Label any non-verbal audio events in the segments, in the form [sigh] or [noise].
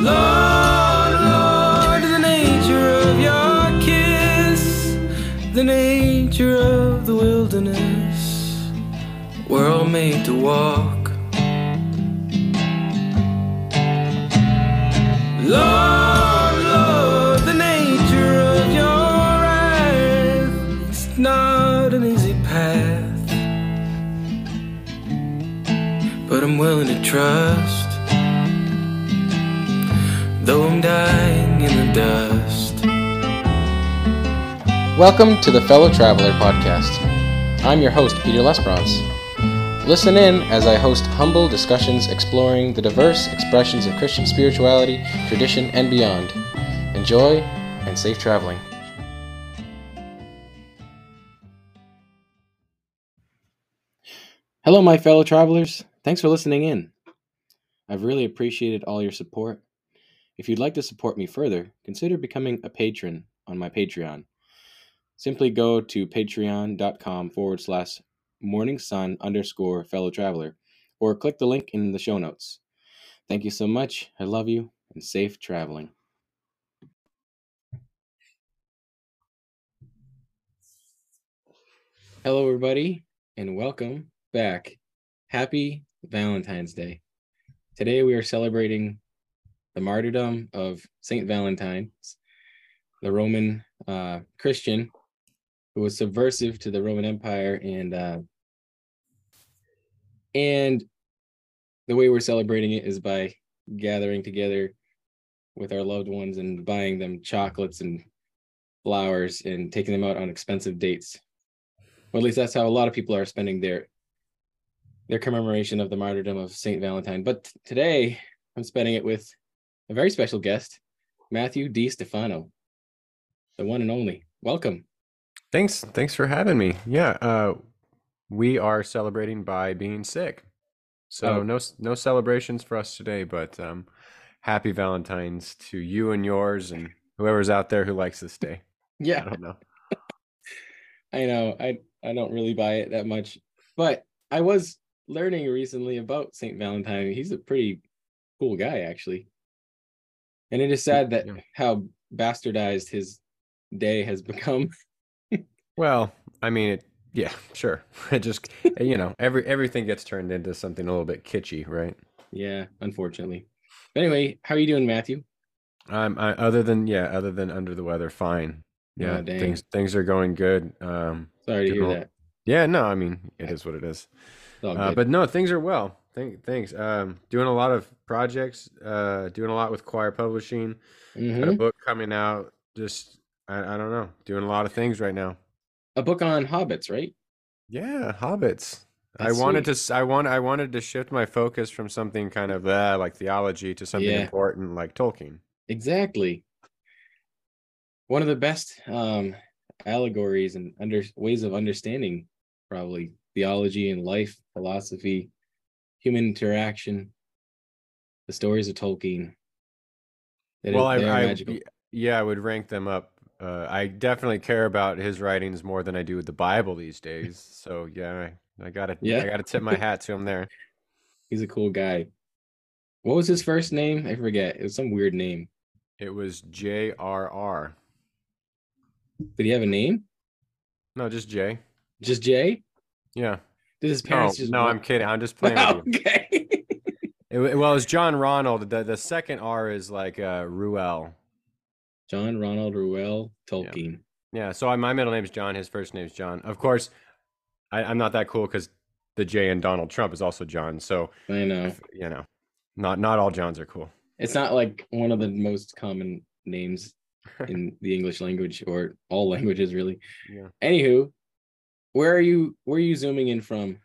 Lord, Lord, the nature of your kiss, the nature of the wilderness, we're all made to walk. Lord, Lord, the nature of your wrath is not an easy path, but I'm willing to trust. Though I'm dying in the dust. Welcome to the Fellow Traveler podcast. I'm your host, Peter Lesbrance. Listen in as I host humble discussions exploring the diverse expressions of Christian spirituality, tradition, and beyond. Enjoy and safe traveling. Hello, my fellow travelers. Thanks for listening in. I've really appreciated all your support. If you'd like to support me further, consider becoming a patron on my Patreon. Simply go to patreon.com forward slash morning sun underscore fellow traveler or click the link in the show notes. Thank you so much. I love you and safe traveling. Hello, everybody, and welcome back. Happy Valentine's Day. Today we are celebrating the martyrdom of Saint Valentine, the Roman uh, Christian who was subversive to the Roman Empire, and uh, and the way we're celebrating it is by gathering together with our loved ones and buying them chocolates and flowers and taking them out on expensive dates. Well, at least that's how a lot of people are spending their their commemoration of the martyrdom of Saint Valentine. But t- today, I'm spending it with a very special guest, Matthew Distefano, the one and only. Welcome. Thanks. Thanks for having me. Yeah. Uh, we are celebrating by being sick. So Oh. no no celebrations for us today, but um, happy Valentine's to you and yours and whoever's out there who likes this day. Yeah, I don't know. [laughs] I know. I I don't really buy it that much, but I was learning recently about Saint Valentine. He's a pretty cool guy, actually. And it is sad that yeah. how bastardized his day has become. [laughs] Well, I mean, it, yeah, sure. [laughs] It just you know every everything gets turned into something a little bit kitschy, right? Yeah, unfortunately. But anyway, how are you doing, Matthew? Um, I, other than yeah, other than under the weather, fine. Yeah, Oh, things things are going good. Um, Sorry to hear that. yeah, no, I mean it is what it is. Uh, but no, things are well. Thank, thanks. Um, doing a lot of projects. Uh, doing a lot with Quoir Publishing. Got a book coming out. Just I, I don't know. Doing a lot of things right now. A book on hobbits, right? Yeah, Hobbits. I wanted sweet. to. I want. I wanted to shift my focus from something kind of uh, like theology to something Yeah. important like Tolkien. Exactly. One of the best um, allegories and under ways of understanding probably theology and life, philosophy, human interaction, the stories of Tolkien. Well, I, I yeah, I would rank them up. Uh, I definitely care about his writings more than I do with the Bible these days. [laughs] So yeah, I, I gotta. Yeah. I gotta tip my hat to him there. [laughs] He's a cool guy. What was his first name? I forget. It was some weird name. It was J.R.R. Did he have a name? No, just J. Just Jay? Yeah. Did his No, parents just no, I'm kidding. I'm just [laughs] playing with you. okay. It, wa- well, it's John Ronald. The, the second R is like uh, Ruel. John Ronald Ruel Tolkien. Yeah. So I, my middle name's John. His first name's John. Of course, I, I'm not that cool because the J in Donald Trump is also John. So I know. if- you know, not not all Johns are cool. It's not like one of the most common names [laughs] in the English language or all languages really. Yeah. Anywho, where are you where are you zooming in from?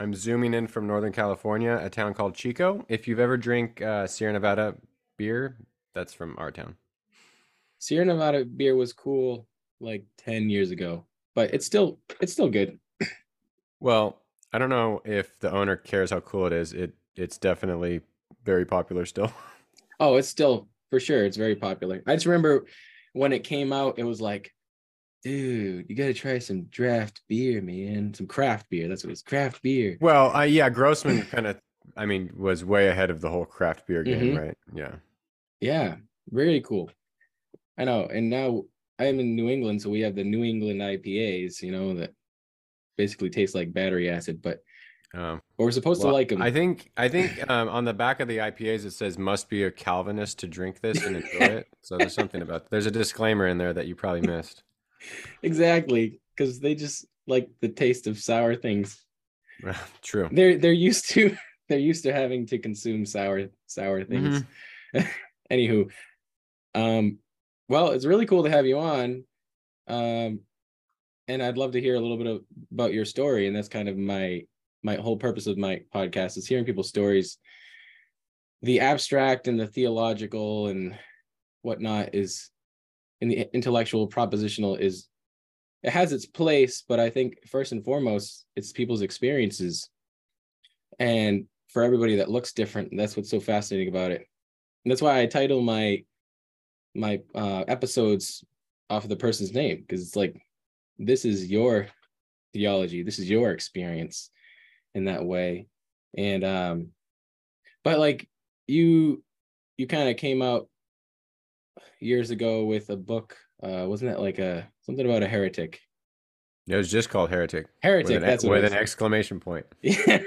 I'm zooming in from Northern California, a town called Chico. If you've ever drink uh, Sierra Nevada beer, that's from our town. Sierra Nevada beer was cool like 10 years ago, but it's still it's still good. Well, I don't know if the owner cares how cool it is. It it's definitely very popular still. [laughs] Oh, it's still for sure. It's very popular. I just remember when it came out, it was like, dude, you got to try some draft beer, man. Some craft beer. That's what it's craft beer. Well, uh, yeah, Grossman kind of I mean, was way ahead of the whole craft beer game, Mhm. right? Yeah. Yeah, very cool. I know. And now I am in New England, so we have the New England IPAs, you know, that basically taste like battery acid, but Um, but we're supposed well, to like them. I think I think [laughs] um, on the back of the IPAs it says must be a Calvinist to drink this and enjoy it. So there's something about there's a disclaimer in there that you probably [laughs] missed. Exactly, because they just like the taste of sour things. [laughs] True. They're they're used to [laughs] they're used to having to consume sour sour things. [laughs] Anywho, um, well, it's really cool to have you on. Um, and I'd love to hear a little bit of, about your story. And that's kind of my my whole purpose of my podcast is hearing people's stories. The abstract and the theological and whatnot is the intellectual propositional is it has its place, but I think first and foremost, it's people's experiences. And for everybody that looks different, that's what's so fascinating about it. And that's why I title my my uh episodes off of the person's name, because it's like this is your theology, this is your experience in that way. And um, but like you you kind of came out years ago with a book, uh, wasn't it like a something about a heretic? It was just called Heretic. Heretic, with an, that's with it an exclamation point. [laughs] Yeah.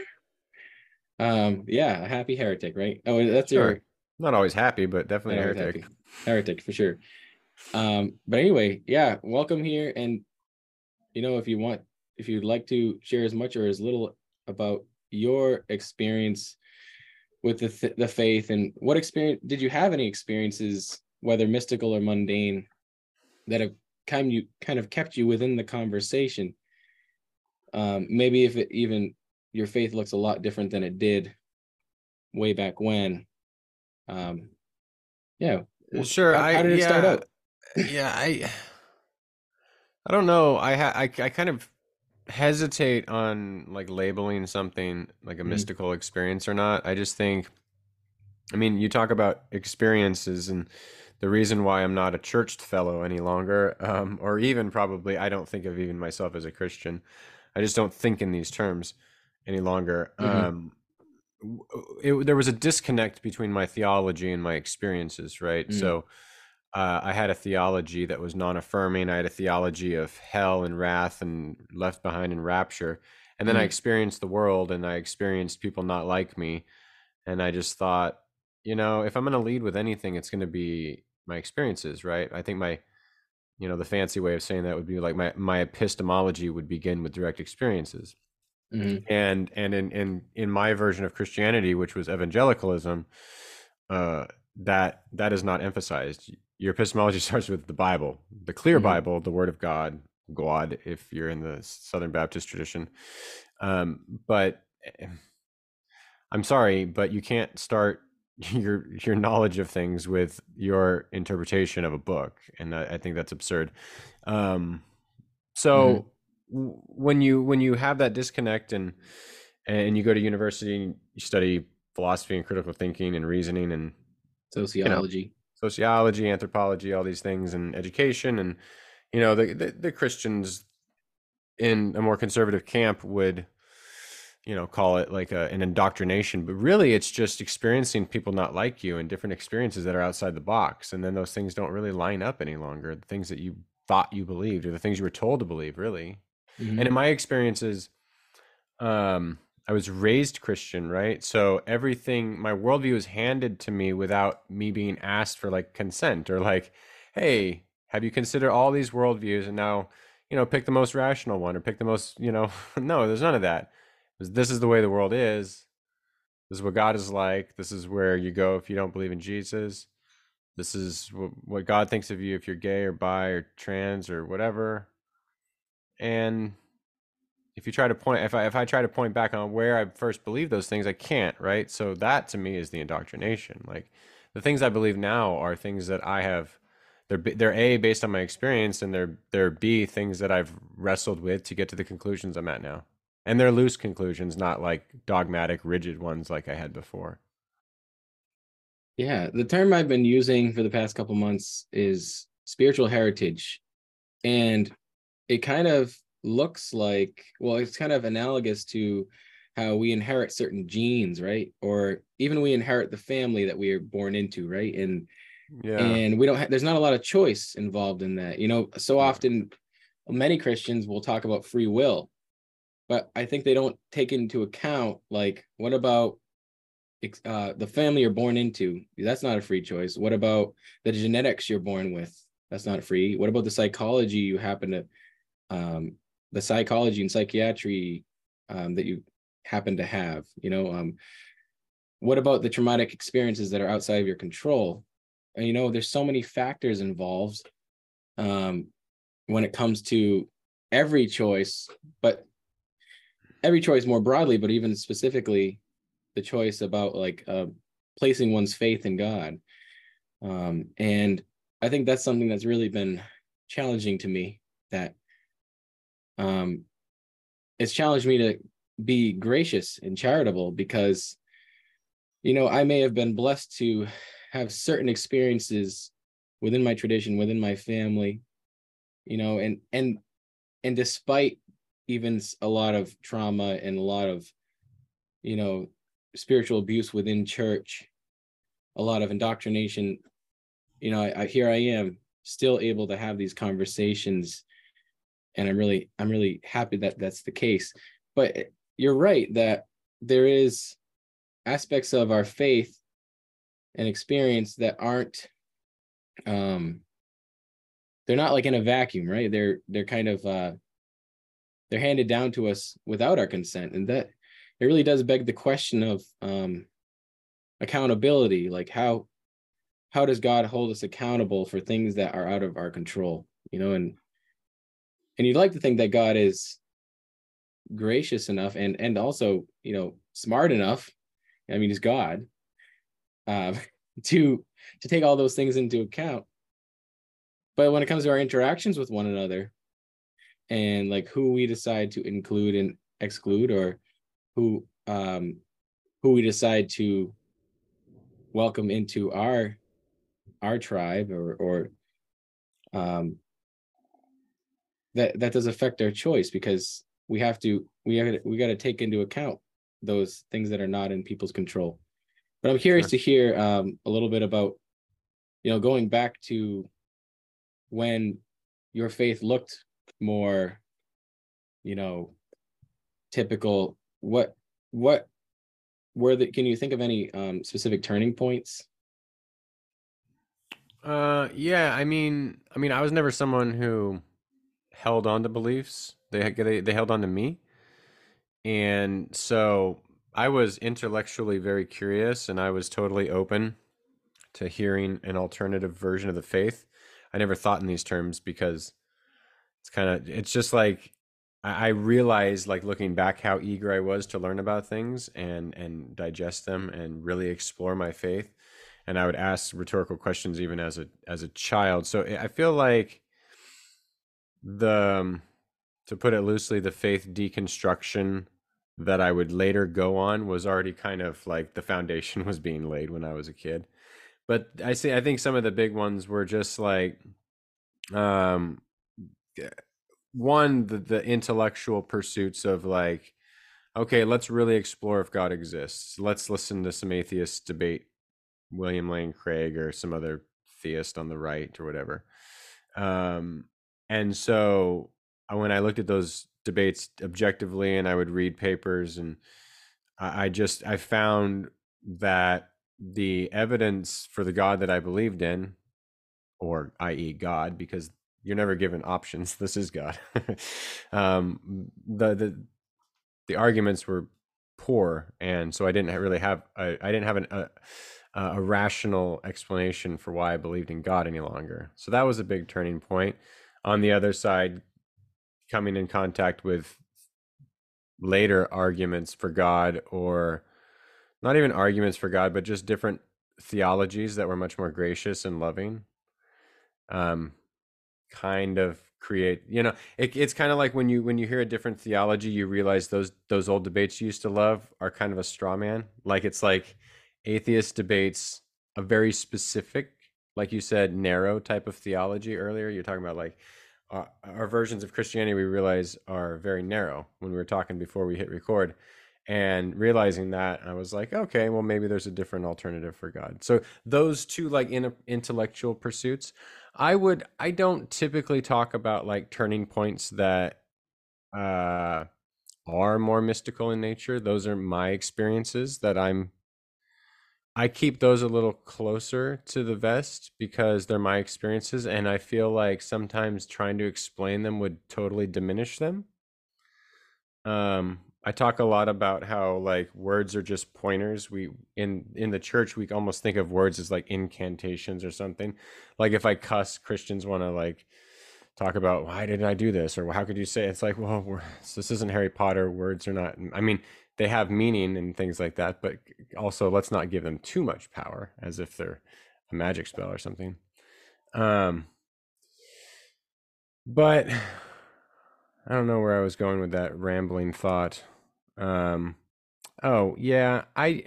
um, yeah, a happy heretic, right? Oh, that's your Not always happy, but definitely heretic. happy. heretic for sure. Um, but anyway, yeah, welcome here. And you know, if you want, if you'd like to share as much or as little about your experience with the th- the faith and what experience did you have any experiences, whether mystical or mundane, that have kind you kind of kept you within the conversation? Um, maybe if it even your faith looks a lot different than it did way back when. Um, yeah, Well, sure. How- I, how did it yeah, start out? Yeah, I I don't know. I ha- I I kind of hesitate on like labeling something like a Mhm. mystical experience or not. I just think I mean, you talk about experiences and the reason why I'm not a churched fellow any longer, um, or even probably I don't think of even myself as a Christian. I just don't think in these terms any longer. Mhm. Um, it, there was a disconnect between my theology and my experiences, right? Mm. So uh, I had a theology that was non-affirming. I had a theology of hell and wrath and left behind and rapture. And then I Mm. experienced the world and I experienced people not like me. And I just thought, you know, if I'm going to lead with anything, it's going to be my experiences, right? I think my, you know, the fancy way of saying that would be like my, my epistemology would begin with direct experiences Mhm. and and in in in my version of Christianity, which was evangelicalism, uh, that that is not emphasized. Your epistemology [laughs] starts with the Bible, the clear Mhm. Bible, the Word of God, God, if you're in the Southern Baptist tradition. Um, but eh, I'm sorry, but you can't start your your knowledge of things with your interpretation of a book, and I, I think that's absurd. Um, so w- when you when you have that disconnect and and you go to university and you study philosophy and critical thinking and reasoning and Sociology. sociology, anthropology, all these things, and education, and you know the the, the Christians in a more conservative camp would you know call it like a, an indoctrination but really it's just experiencing people not like you and different experiences that are outside the box. And then those things don't really line up any longer. The things that you thought you believed or the things you were told to believe really. Mhm. and in my experiences um i was raised christian right? So everything my worldview is handed to me without me being asked for like consent or like hey have you considered all these worldviews and now you know pick the most rational one or pick the most you know? [laughs] No there's none of that this is the way the world is this is what god is like this is where you go if you don't believe in jesus this is what god thinks of you if you're gay or bi or trans or whatever and if you try to point if I if I try to point back on where I first believed those things, I can't, right? So that to me is the indoctrination. Like the things I believe now are things that I have they're they're A based on my experience and they're they're B things that I've wrestled with to get to the conclusions I'm at now. And they're loose conclusions, not like dogmatic, rigid ones like I had before. Yeah, the term I've been using for the past couple months is spiritual heritage. And it kind of looks like, well, it's kind of analogous to how we inherit certain genes, right? Or even we inherit the family that we are born into, right? And Yeah. and we don't have there's not a lot of choice involved in that you know so often many christians will talk about free will but i think they don't take into account like what about uh, the family you're born into? That's not a free choice. What about the genetics you're born with? That's not free. What about the psychology you happen to um, the psychology and psychiatry um, that you happen to have you know um, what about the traumatic experiences that are outside of your control? And you know there's so many factors involved um when it comes to every choice but every choice more broadly but even specifically the choice about like uh placing one's faith in god. Um and i think that's something that's really been challenging to me that um it's challenged me to be gracious and charitable because you know i may have been blessed to have certain experiences within my tradition within my family you know and and and despite even a lot of trauma and a lot of you know spiritual abuse within church a lot of indoctrination you know I, I here i am still able to have these conversations and i'm really i'm really happy that that's the case. But eh, you're right that there is aspects of our faith and experience that aren't um they're not like in a vacuum right? They're they're kind of uh they're handed down to us without our consent. And that it really does beg the question of um accountability like how how does god hold us accountable for things that are out of our control you know? And and you'd like to think that god is gracious enough and and also you know smart enough i mean he's god um [laughs] to to take all those things into account. But when it comes to our interactions with one another and like who we decide to include and exclude or who um who we decide to welcome into our our tribe or or um that that does affect our choice because we have to we have to, we got to take into account those things that are not in people's control but i'm curious Sure. to hear um a little bit about you know going back to when your faith looked more you know typical what what were the can you think of any um specific turning points Uh, yeah. I mean, I mean, I was never someone who held on to beliefs. They they they held on to me, and so I was intellectually very curious, and I was totally open to hearing an alternative version of the faith. I never thought in these terms because it's kind of it's just like I, I realized, like looking back, how eager I was to learn about things and and digest them and really explore my faith. And I would ask rhetorical questions even as a as a child. So I I feel like the um, to put it loosely, the faith deconstruction that I would later go on was already kind of like the foundation [laughs] was being laid when I was a kid. But I say I think some of the big ones were just like um one the, the intellectual pursuits of like okay let's really explore if god exists. Let's listen to some atheists debate william lane craig or some other theist on the right or whatever. Um and so uh, when i looked at those debates objectively and i would read papers and i, I just i found that the evidence for the god that i believed in or i.e god because you're never given options. [laughs] This is god. [laughs] Um the the the arguments were poor and so i didn't really have i, I didn't have an, a a rational explanation for why i believed in god any longer. So that was a big turning point. On the other side coming in contact with later arguments for god or not even arguments for god but just different theologies that were much more gracious and loving. Um kind of create you know it, it's kind of like when you when you hear a different theology you realize those those old debates you used to love are kind of a straw man. Like it's like atheist debates a very specific like you said narrow type of theology earlier. You're talking about like our, versions of christianity we realize are very narrow when we were talking before we hit record. And realizing that i was like okay well maybe there's a different alternative for god. So those two like in intellectual pursuits i would i don't typically talk about like turning points that uh are more mystical in nature. Those are my experiences that i'm i keep those a little closer to the vest because they're my experiences and i feel like sometimes trying to explain them would totally diminish them. Um I talk a lot about how like words are just pointers. We in in the church we almost think of words as like incantations or something. Like if I cuss, Christians want to like talk about why did I do this or how could you say it? it's like well this isn't Harry Potter. Words are not. I mean they have meaning and things like that, but also let's not give them too much power as if they're a magic spell or something. Um, but [sighs] I don't know where I was going with that rambling thought. Um, oh yeah, I,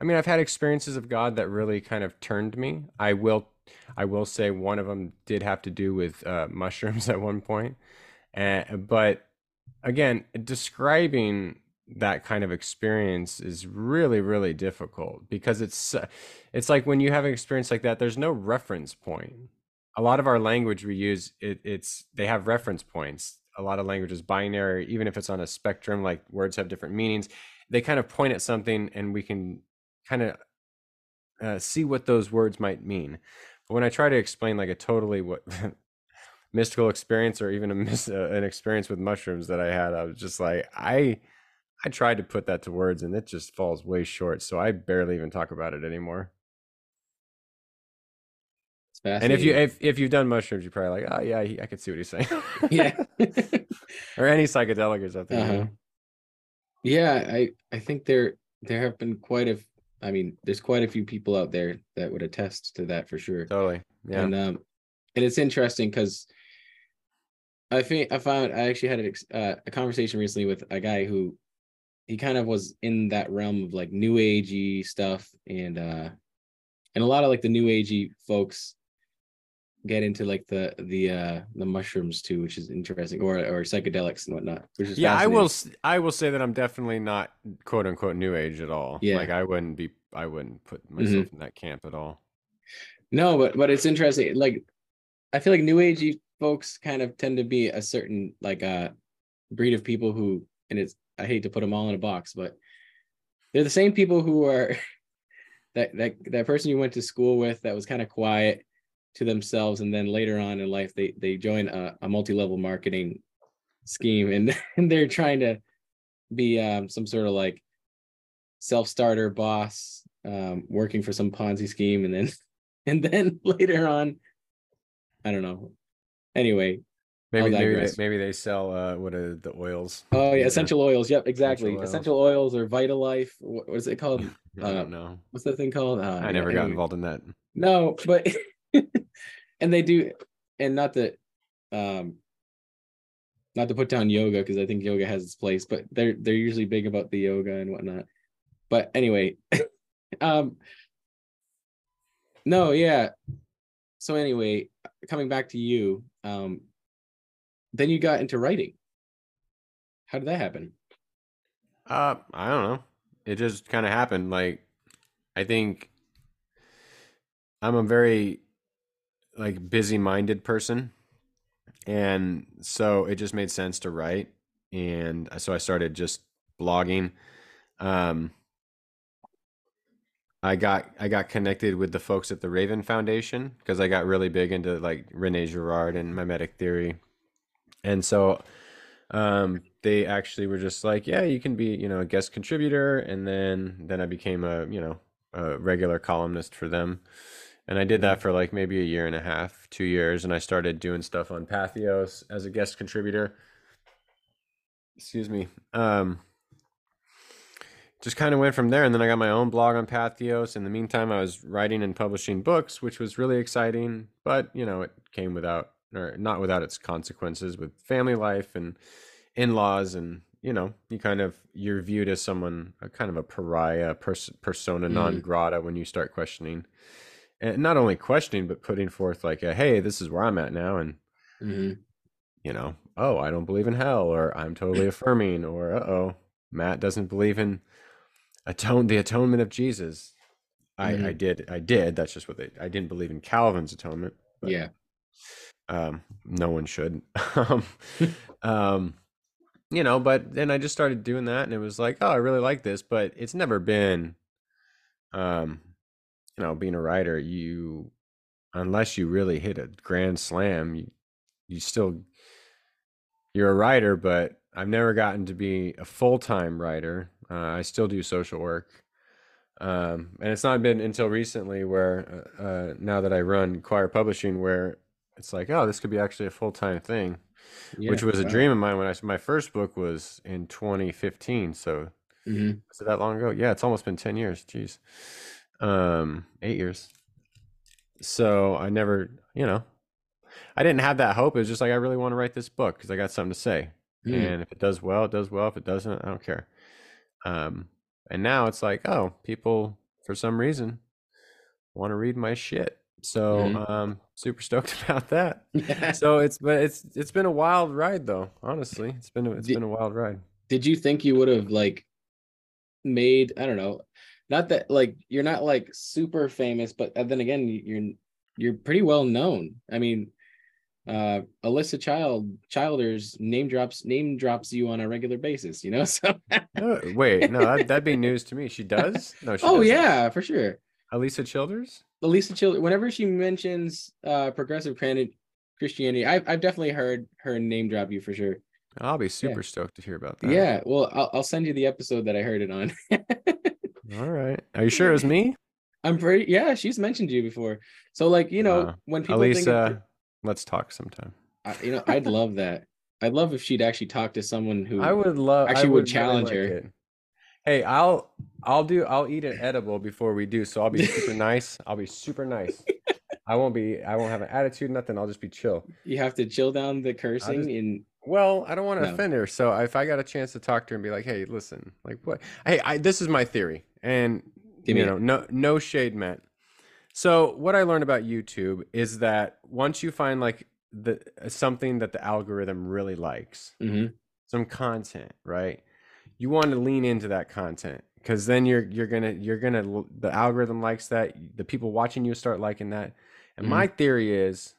I mean, I've had experiences of God that really kind of turned me. I will, I will say one of them did have to do with uh, mushrooms [laughs] at one point, uh, but again, describing that kind of experience is really really difficult because it's it's like when you have an experience like that there's no reference point a lot of our language we use it, it's they have reference points a lot of languages binary even if it's on a spectrum like words have different meanings they kind of point at something and we can kind of uh, see what those words might mean. But when i try to explain like a totally what [laughs] mystical experience or even a mis- uh, an experience with mushrooms that i had i was just like i i tried to put that to words and it just falls way short so i barely even talk about it anymore and if you if, if you've done mushrooms, you're probably like, oh yeah, I could see what he's saying. [laughs] yeah. [laughs] or any psychedelic or something. Uh-huh. Yeah, I I think there there have been quite a I mean, there's quite a few people out there that would attest to that for sure. Totally. Yeah. And um and it's interesting because I think I found I actually had a, uh, a conversation recently with a guy who he kind of was in that realm of like new agey stuff and uh and a lot of like the new agey folks get into like the the uh the mushrooms too which is interesting or or psychedelics and whatnot which is yeah i will i will say that i'm definitely not quote unquote new age at all. Yeah. Like i wouldn't be i wouldn't put myself mm-hmm. in that camp at all. No but but it's interesting like i feel like new agey folks kind of tend to be a certain like uh breed of people who and it's i hate to put them all in a box but they're the same people who are [laughs] that that that person you went to school with that was kind of quiet to themselves and then later on in life they they join a, a multi-level marketing scheme and, [laughs] and they're trying to be um, some sort of like self-starter boss um, working for some ponzi scheme and then [laughs] and then later on i don't know. Anyway maybe maybe they, maybe they sell uh what are the oils? Oh yeah essential oils. Yep exactly. Essential oils, essential oils. or vitalife. What was it called? [laughs] I don't uh, know. what's that thing called? Uh, i never yeah, got anyway. involved in that. No but and they do, and not that, um, not to put down yoga because I think yoga has its place, but they're they're usually big about the yoga and whatnot. But anyway, [laughs] um, no, yeah. So anyway, coming back to you, um, then you got into writing. How did that happen? Uh, I don't know. It just kind of happened. Like, I think I'm a very like busy minded person. And so it just made sense to write. And so i started just blogging. Um i got i got connected with the folks at the raven foundation because i got really big into like rene girard and mimetic theory. And so um they actually were just like yeah you can be you know a guest contributor. And then then i became a you know a regular columnist for them and I did that for like maybe a year and a half, two years, and I started doing stuff on Patheos as a guest contributor. Excuse me. Um, just kind of went from there, and then I got my own blog on Patheos. In the meantime, I was writing and publishing books, which was really exciting, but you know, it came without or not without its consequences with family life and in-laws and you know you kind of you're viewed as someone a kind of a pariah pers- persona mm. non grata when you start questioning and not only questioning but putting forth like a, hey this is where i'm at now and mm-hmm. you know oh i don't believe in hell or i'm totally [laughs] affirming or uh-oh Matt doesn't believe in atone the atonement of Jesus. I, I Mhm. did. I did. That's just what they. I didn't believe in Calvin's atonement. but- Yeah. um no one should [laughs] um [laughs] um you know but then i just started doing that and it was like oh i really like this but it's never been um you know being a writer you unless you really hit a grand slam you you still you're a writer but i've never gotten to be a full-time writer. Uh, i still do social work. Um and it's not been until recently where uh, uh now that i run Quoir publishing where it's like oh this could be actually a full-time thing which Yeah, was a dream of mine when I my first book was in 2015 so Mhm. was it that long ago? Yeah it's almost been 10 years jeez um 8 years so I never you know I didn't have that hope it was just like I really want to write this book because I got something to say Mm. and if it does well it does well if it doesn't I don't care um and now it's like oh people for some reason want to read my shit so Mhm. um super stoked [laughs] about that Yeah. so it's but it's it's been a wild ride though honestly it's been a, it's Did- been a wild ride Did you think you would have like made? I don't know. Not that like you're not like super famous, but uh, then again, you're you're pretty well known. I mean, uh Alisa Child Childers name drops name drops you on a regular basis. You know, [laughs] so No, wait, no, that, that'd be news to me. She does? No, she [laughs] oh doesn't. yeah, for sure. Alisa Childers? Alisa Childers, whenever she mentions uh progressive Christi- Christianity, I've I've definitely heard her name drop you for sure. I'll be super stoked to hear about that. Yeah, well, I'll I'll send you the episode that I heard it on. [laughs] All right. Are you sure it was me? [laughs] I'm pretty yeah, she's mentioned you before. So like, you know, Uh, when people think of, Alisa, let's talk sometime. I- you know, I'd love that. I'd love if she'd actually talk to someone who [laughs] I would love I actually would really challenge like her. it. Hey, I'll I'll do I'll eat an edible before we do, so I'll be super [laughs] nice. I'll be super nice. I won't be I won't have an attitude, nothing. I'll just be chill. you have to chill down the cursing just- and Well, I don't want to No. offend her, so if I got a chance to talk to her and be like, "Hey, listen, like what? Hey, I, this is my theory, and Give you it. know, no, no shade meant." So, what I learned about YouTube is that once you find like the something that the algorithm really likes, Mhm. some content, right? You want to lean into that content because then you're you're gonna you're gonna the algorithm likes that. The people watching you start liking that. And my theory is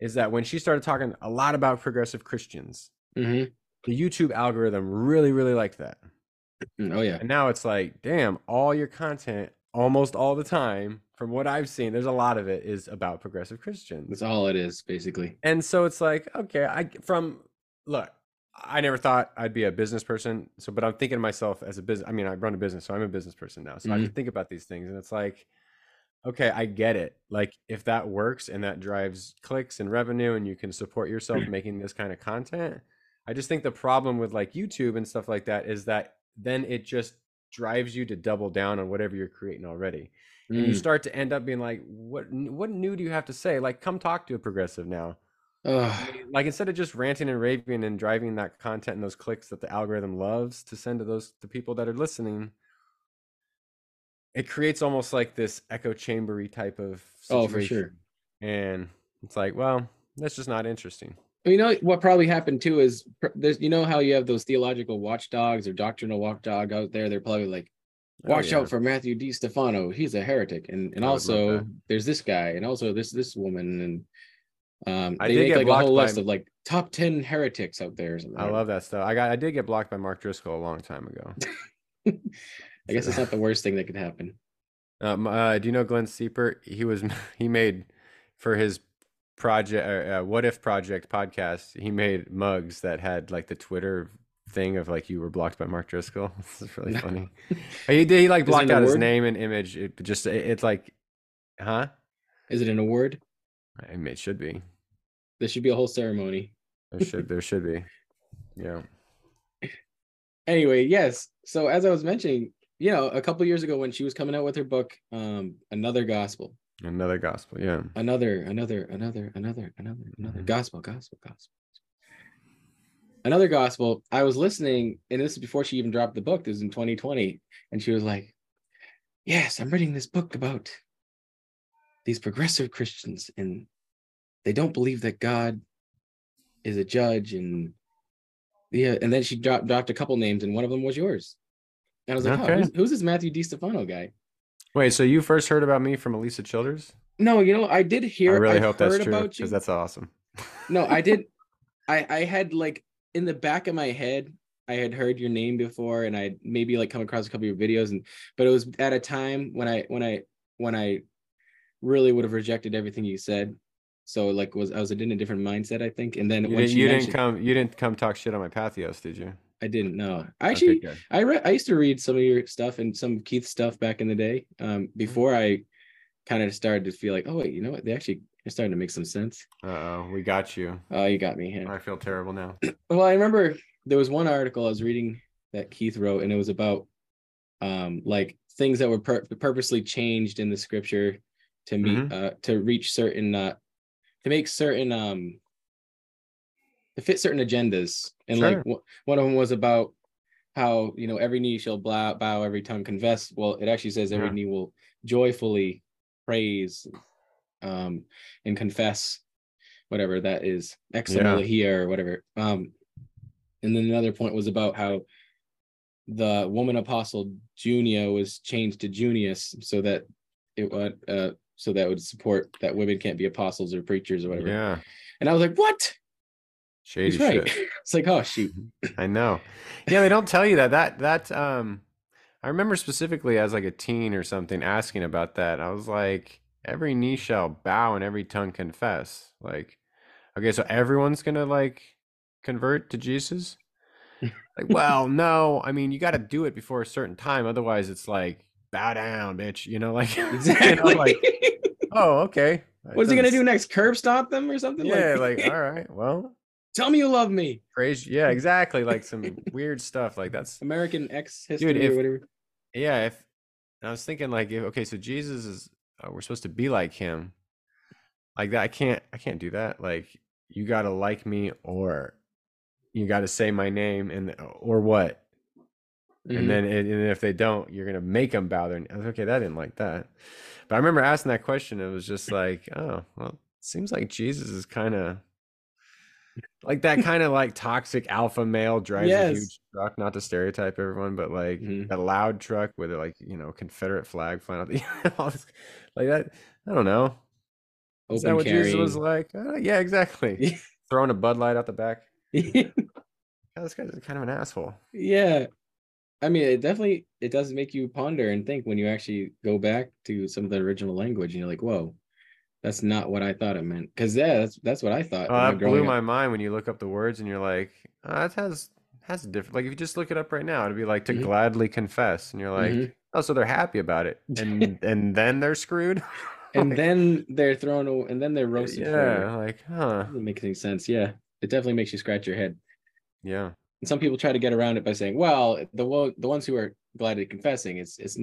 is that when she started talking a lot about progressive Christians, Mhm. the YouTube algorithm really, really liked that. Mm, oh yeah. And now it's like, damn, all your content almost all the time, from what I've seen, there's a lot of it is about progressive Christians. That's all it is, basically. And so it's like, okay, I from look, I never thought I'd be a business person. So, but I'm thinking to myself as a business. I mean, I run a business, so I'm a business person now. So I have to think about these things, and it's like, okay, I get it. Like if that works and that drives clicks and revenue, and you can support yourself [clears throat] making this kind of content. I just think the problem with like YouTube and stuff like that is that then it just drives you to double down on whatever you're creating already and you Mm. start to end up being like what what new do you have to say like come talk to a progressive now Ugh. like instead of just ranting and raving and driving that content and those clicks that the algorithm loves to send to those the people that are listening it creates almost like this echo chambery type of Oh, for situation. sure. and it's like well that's just not interesting You know what probably happened too is there's you know how you have those theological watchdogs or doctrinal watchdog out there. They're probably like, Oh, watch yeah. out for Matthew Distefano. He's a heretic, and and I also there's this guy, and also this this woman, and um, I they did make get like a whole by- list of like top ten heretics out there. Or something. i love that stuff i got i did get blocked by mark driscoll a long time ago [laughs] I guess it's not the worst thing that could happen. [laughs] Um, uh, do you know Glenn Siepert? He was [laughs] he made for his project, uh, uh, what if project podcast. He made mugs that had like the Twitter thing of like you were blocked by Mark Driscoll. [laughs] This is really funny. [laughs] he did. He like it blocked out his name and image. It just it, it's like, huh? Is it an award? I mean, it should be. There should be a whole ceremony. There should there should be. Yeah. anyway yes so as i was mentioning you know a couple years ago when she was coming out with her book um another gospel Another gospel. Yeah. another another another another another another Mhm. gospel gospel gospel another gospel i was listening and this is before she even dropped the book this was in 2020 and she was like yes i'm reading this book about these progressive christians and they don't believe that god is a judge and Yeah, and then she dropped dropped a couple names, and one of them was yours. And I was like, oh, who's, who's this Matthew Distefano guy? Wait, so you first heard about me from Alisa Childers? No, you know, I did hear. I really I've hope that's true because that's awesome. [laughs] No, I did. I I had like in the back of my head, I had heard your name before, and I maybe like come across a couple of your videos, and but it was at a time when I when I when I really would have rejected everything you said. So like was I was in a different mindset, I think. And then You, when didn't, you didn't come. You didn't come talk shit on my Patheos, did you? I didn't know. I actually good. I read I used to read some of your stuff and some of Keith's stuff back in the day. Um before I kind of started to feel like, oh wait, you know what? They actually are starting to make some sense. Uh-oh, we got you. Oh, you got me. yeah. I feel terrible now. [clears throat] Well, I remember there was one article I was reading that Keith wrote, and it was about um like things that were pur- purposely changed in the scripture to meet uh to reach certain uh to make certain um to fit certain agendas. And like w- one of them was about how you know every knee shall bow, bow every tongue confess. Well it actually says every Yeah. knee will joyfully praise um and confess whatever that is Yeah. here or whatever. Um and then another point was about how the woman apostle junia was changed to junius so that it would uh so that would support that women can't be apostles or preachers or whatever. Yeah, and i was like what shady he's right shit. [laughs] it's like oh shoot [laughs] I know. Yeah, they don't tell you that. That that um I remember specifically as like a teen or something asking about that. I was like, every knee shall bow and every tongue confess. Like, okay, so everyone's gonna like convert to Jesus? Like, well, [laughs] no. I mean, you got to do it before a certain time, otherwise, it's like bow down, bitch. You know, like you know, exactly like, oh, okay. What's he gonna do next curb stop them or something Yeah, like all right, well, tell me you love me praise. Yeah, exactly. Like some [laughs] weird stuff. Like that's american x history Dude, if- or whatever Yeah, if I was thinking like if, okay, so Jesus is uh, we're supposed to be like him. Like that I can't I can't do that. Like you got to like me or you got to say my name and or what? Mhm. And then and and if they don't, you're going to make them bow their I was, okay, that didn't like that. But I remember asking that question it was just like, oh, well, seems like Jesus is kind of like that kind of like toxic alpha male drives a huge truck, not to stereotype everyone, but like Mhm. that loud truck with a like, you know, Confederate flag flying out the [laughs] all this- like that. I don't know. Is that open what Jesus was like? Uh, yeah, exactly. Throwing a Bud Light out the back. [laughs] Yeah, this guy's kind of an asshole. yeah i mean it definitely it does make you ponder and think when you actually go back to some of the original language and you're like whoa that's not what i thought it meant because yeah that's that's what i thought Oh, that blew growing my mind when you look up the words and you're like, oh, that has has a different. Like if you just look it up right now, it'd be like to Mhm. gladly confess, and you're like, Mhm. oh, so they're happy about it, [laughs] and and then they're screwed. [laughs] and Like, then they're thrown aw- and then they're roasted yeah, like huh, doesn't make any sense yeah it definitely makes you scratch your head yeah, and some people try to get around it by saying well the the ones who are gladly confessing it's it's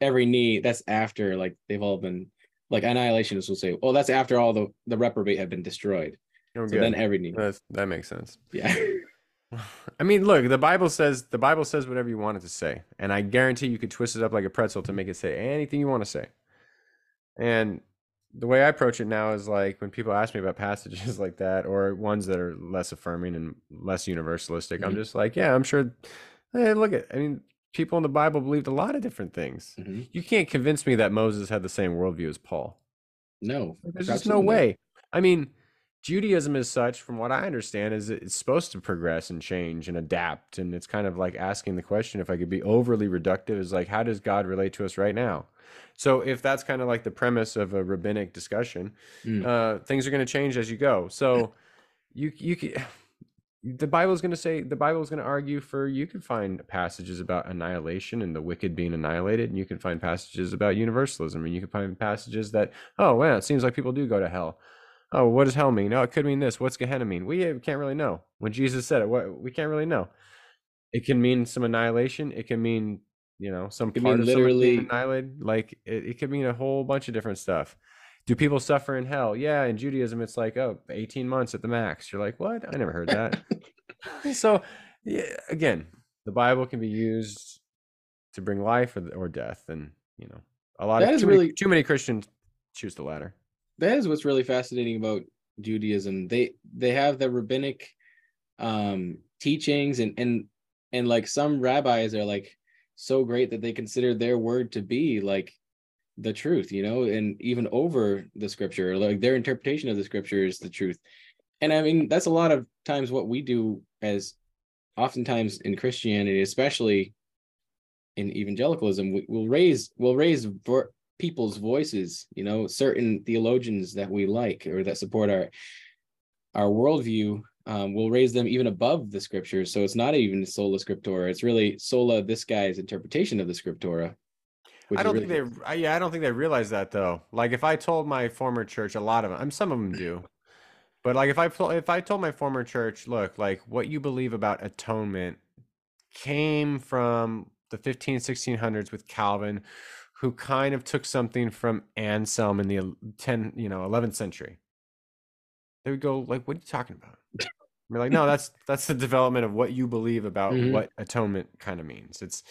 every knee that's after like they've all been like annihilationists will say well that's after all the the reprobate have been destroyed oh, so then everything That's, that makes sense. yeah [laughs] I mean, look, the Bible says the Bible says whatever you want it to say, and I guarantee you could twist it up like a pretzel to make it say anything you want to say. And the way I approach it now is like when people ask me about passages [laughs] like that, or ones that are less affirming and less universalistic, I'm Mhm. just like, yeah, I'm sure. Hey, look at, I mean, people in the Bible believed a lot of different things. Mhm. You can't convince me that Moses had the same worldview as Paul. no There's just no way. I mean, Judaism is such, from what I understand, is it's supposed to progress and change and adapt. And it's kind of like asking the question, if I could be overly reductive, is like, how does God relate to us right now? So if that's kind of like the premise of a rabbinic discussion, Mm. uh, things are going to change as you go. So [laughs] you you can. The Bible is going to say the Bible is going to argue for you can find passages about annihilation and the wicked being annihilated, and you can find passages about universalism, and you can find passages that oh wow, it seems like people do go to hell. Oh, what does hell mean? Oh, it could mean this. What's Gehenna mean? We uh, can't really know. When Jesus said it, what we can't really know. It can mean some annihilation. It can mean you know some could part mean of literally- annihilated. Like it, it could mean a whole bunch of different stuff. Do people suffer in hell? Yeah, in Judaism, it's like oh, 18 months at the max. You're like, what? I never heard that. [laughs] so, yeah, again, the Bible can be used to bring life or, or death, and you know, a lot That of is too, many, really- too many Christians choose the latter. that is what's really fascinating about Judaism. They they have the rabbinic um teachings and and and like some rabbis are like so great that they consider their word to be like the truth you know and even over the scripture like their interpretation of the scripture is the truth. And i mean that's a lot of times what we do as oftentimes in christianity especially in evangelicalism we, will raise we'll raise vo- people's voices you know certain theologians that we like or that support our our worldview um, we'll raise them even above the scriptures. So it's not even sola scriptura it's really sola this guy's interpretation of the scriptura I don't really think they. I, yeah, I don't think they realize that though. Like if I told my former church, a lot of them, I mean, some of them do, but like if I if I told my former church, look, like what you believe about atonement came from the 15 1600s with Calvin, who kind of took something from Anselm in the 10, you know, 11th century. They would go like, "What are you talking about?" We're like, "No, that's that's the development of what you believe about mm-hmm. what atonement kind of means." It's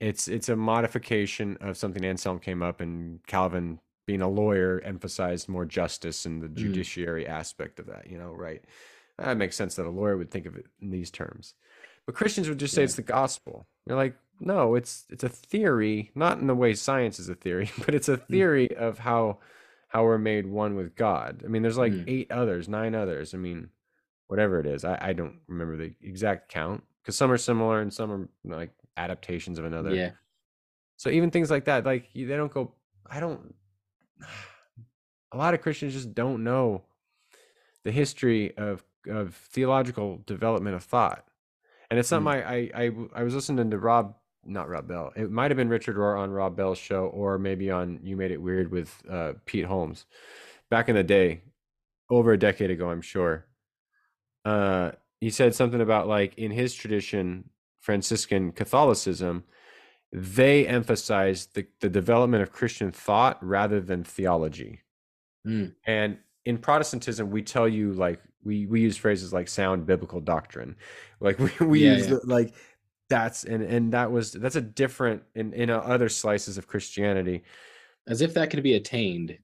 it's it's a modification of something Anselm came up and Calvin being a lawyer emphasized more justice and the mm. judiciary aspect of that, you know, right? That makes sense that a lawyer would think of it in these terms. But Christians would just say yeah. it's the gospel. You're like, no, it's it's a theory, not in the way science is a theory, [laughs] but it's a mm. theory mm. of how how we're made one with God. I mean, there's like mm. eight others, nine others. I mean, whatever it is, I, I don't remember the exact count because some are similar and some are like adaptations of another. Yeah. So even things like that, like they don't go. I don't. [sighs] A lot of Christians just don't know the history of of theological development of thought, and it's something mm. I, I I I was listening to Rob not Rob Bell. It might have been Richard Rohr on Rob Bell's show, or maybe on You Made It Weird with uh, Pete Holmes, back in the day, over a decade ago, I'm sure. Uh, he said something about like in his tradition, Franciscan Catholicism, they emphasize the, the development of Christian thought rather than theology. Mm. And in Protestantism, we tell you like we we use phrases like sound biblical doctrine, like we, we yeah, use yeah. The, like that's and and that was that's a different in in other slices of Christianity, as if that could be attained.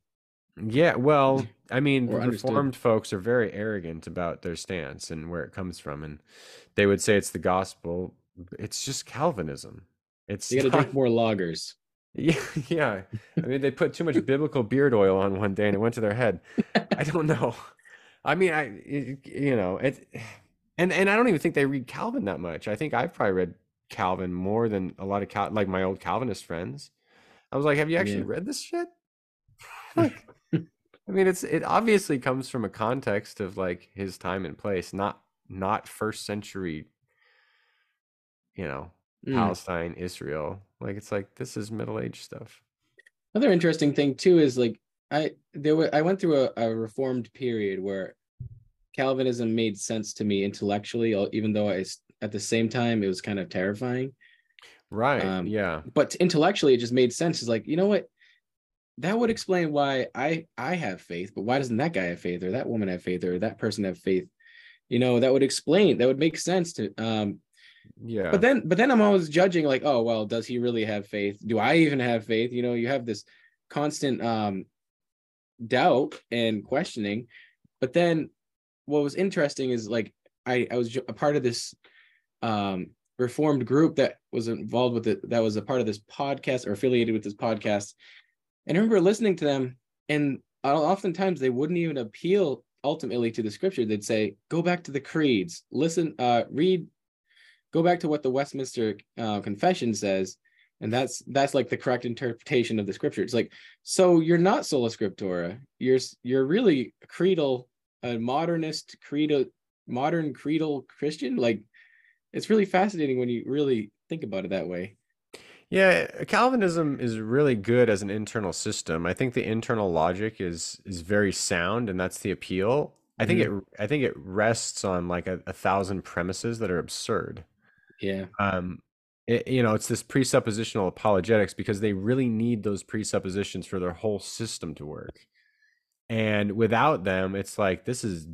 Yeah, well, [laughs] I mean, reformed folks are very arrogant about their stance and where it comes from, and they would say it's the gospel. It's just Calvinism. It's you got to drink more lagers. [laughs] Yeah, yeah. I mean, they put too much [laughs] biblical beard oil on one day, and it went to their head. I [laughs] don't know. I mean, I it, you know it, and and I don't even think they read Calvin that much. I think I've probably read Calvin more than a lot of Cal- like my old Calvinist friends. I was like, "Have you actually yeah. read this shit?" like, I mean, it's it obviously comes from a context of like his time and place, not not first century. You know, mm. Palestine, Israel. Like it's like this is middle age stuff. Another interesting thing too is like I there were I went through a, a reformed period where Calvinism made sense to me intellectually, even though I at the same time it was kind of terrifying. Right. Um, yeah. But intellectually, it just made sense. It's like you know what, that would explain why I I have faith, but why doesn't that guy have faith, or that woman have faith, or that person have faith? You know, that would explain. That would make sense to um yeah. But then but then i'm always judging like oh well does he really have faith? Do i even have faith? You know you have this constant um doubt and questioning. But then what was interesting is like i i was a part of this um reformed group that was involved with it that was a part of this podcast or affiliated with this podcast. And I remember listening to them and oftentimes they wouldn't even appeal ultimately to the scripture. They'd say go back to the creeds. Listen uh read go back to what the Westminster uh, Confession says, and that's that's like the correct interpretation of the scripture. It's like so you're not sola scriptura. You're you're really a creedal, a modernist creedal, modern creedal Christian. Like it's really fascinating when you really think about it that way. Yeah, Calvinism is really good as an internal system. I think the internal logic is is very sound, and that's the appeal. I think mm-hmm. it I think it rests on like a, a thousand premises that are absurd. Yeah. Um, it, you know, it's this presuppositional apologetics because they really need those presuppositions for their whole system to work. And without them, it's like this is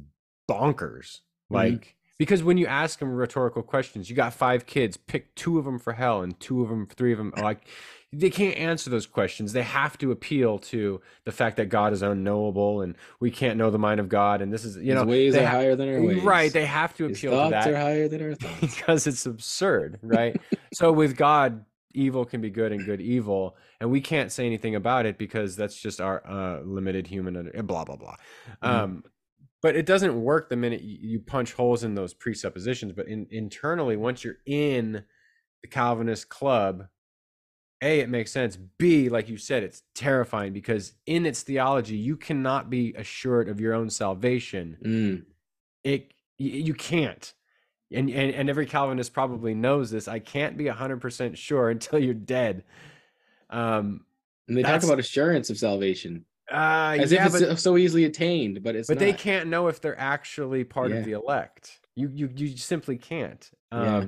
bonkers. Mm-hmm. Like Because when you ask them rhetorical questions, you got five kids, pick two of them for hell and two of them, three of them, like they can't answer those questions. They have to appeal to the fact that God is unknowable and we can't know the mind of God. And this is, you His know, ways are ha- higher than our ways. right. They have to His appeal to thoughts that are higher than our thoughts. because it's absurd, right? [laughs] so with God, evil can be good and good evil, and we can't say anything about it because that's just our uh, limited human under and blah blah blah. Mhm. Um, but it doesn't work the minute you, you punch holes in those presuppositions. But in, internally, once you're in the Calvinist club, a it makes sense. B, like you said, it's terrifying because in its theology, you cannot be assured of your own salvation Mm. it you can't and, and and every calvinist probably knows this i can't be 100% sure [laughs] until you're dead um And they talk about assurance of salvation uh as yeah, if but, it's so easily attained, but it's but they can't know if they're actually part Yeah. of the elect you you you simply can't um Yeah.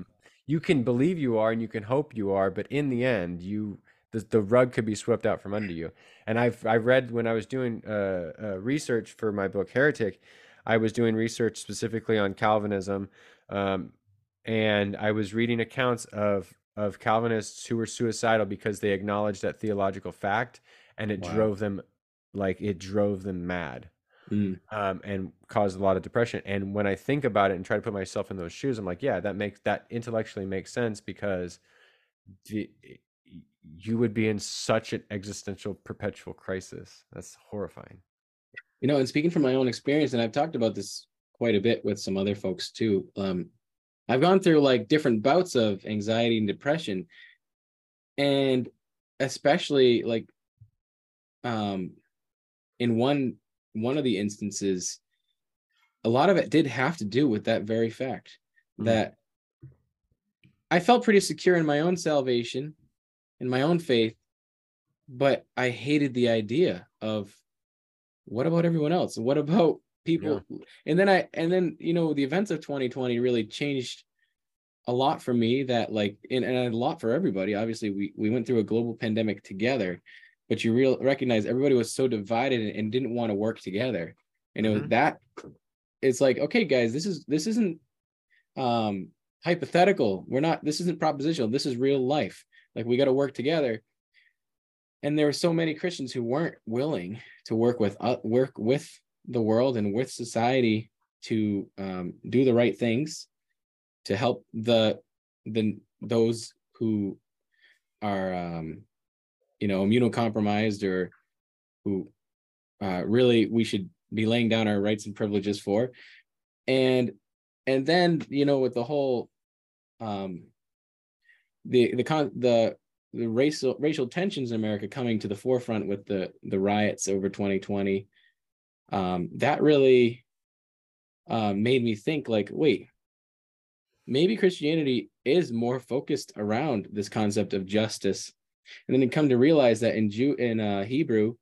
You can believe you are and you can hope you are but in the end you the, the rug could be swept out from under you and i've i read when i was doing uh, uh research for my book heretic i was doing research specifically on calvinism um and i was reading accounts of of calvinists who were suicidal because they acknowledged that theological fact and it Wow. drove them like it drove them mad Mm. um, and caused a lot of depression. And when I think about it and try to put myself in those shoes, I'm like, yeah, that makes that intellectually makes sense because the, you would be in such an existential perpetual crisis. That's horrifying. You know, and speaking from my own experience, and I've talked about this quite a bit with some other folks too. Um, I've gone through like different bouts of anxiety and depression, and especially like um in one one of the instances, a lot of it did have to do with that very fact Mm. that I felt pretty secure in my own salvation, in my own faith, but I hated the idea of what about everyone else? What about people? And then I and then you know the events of 2020 really changed a lot for me that like and, and a lot for everybody. Obviously, we we went through a global pandemic together, but you real recognize everybody was so divided and, and didn't want to work together. And it was Mhm. that it's like, okay, guys, this is this isn't um hypothetical. We're not this isn't propositional. This is real life. Like we got to work together. And there were so many Christians who weren't willing to work with uh, work with the world and with society to um, do the right things to help the the those who are um, you know immunocompromised or who uh, really we should be laying down our rights and privileges for. And and then you know with the whole um the the con the the racial racial tensions in America coming to the forefront with the the riots over 2020 um that really uh, made me think like wait maybe Christianity is more focused around this concept of justice and then you come to realize that in Jew in uh, Hebrew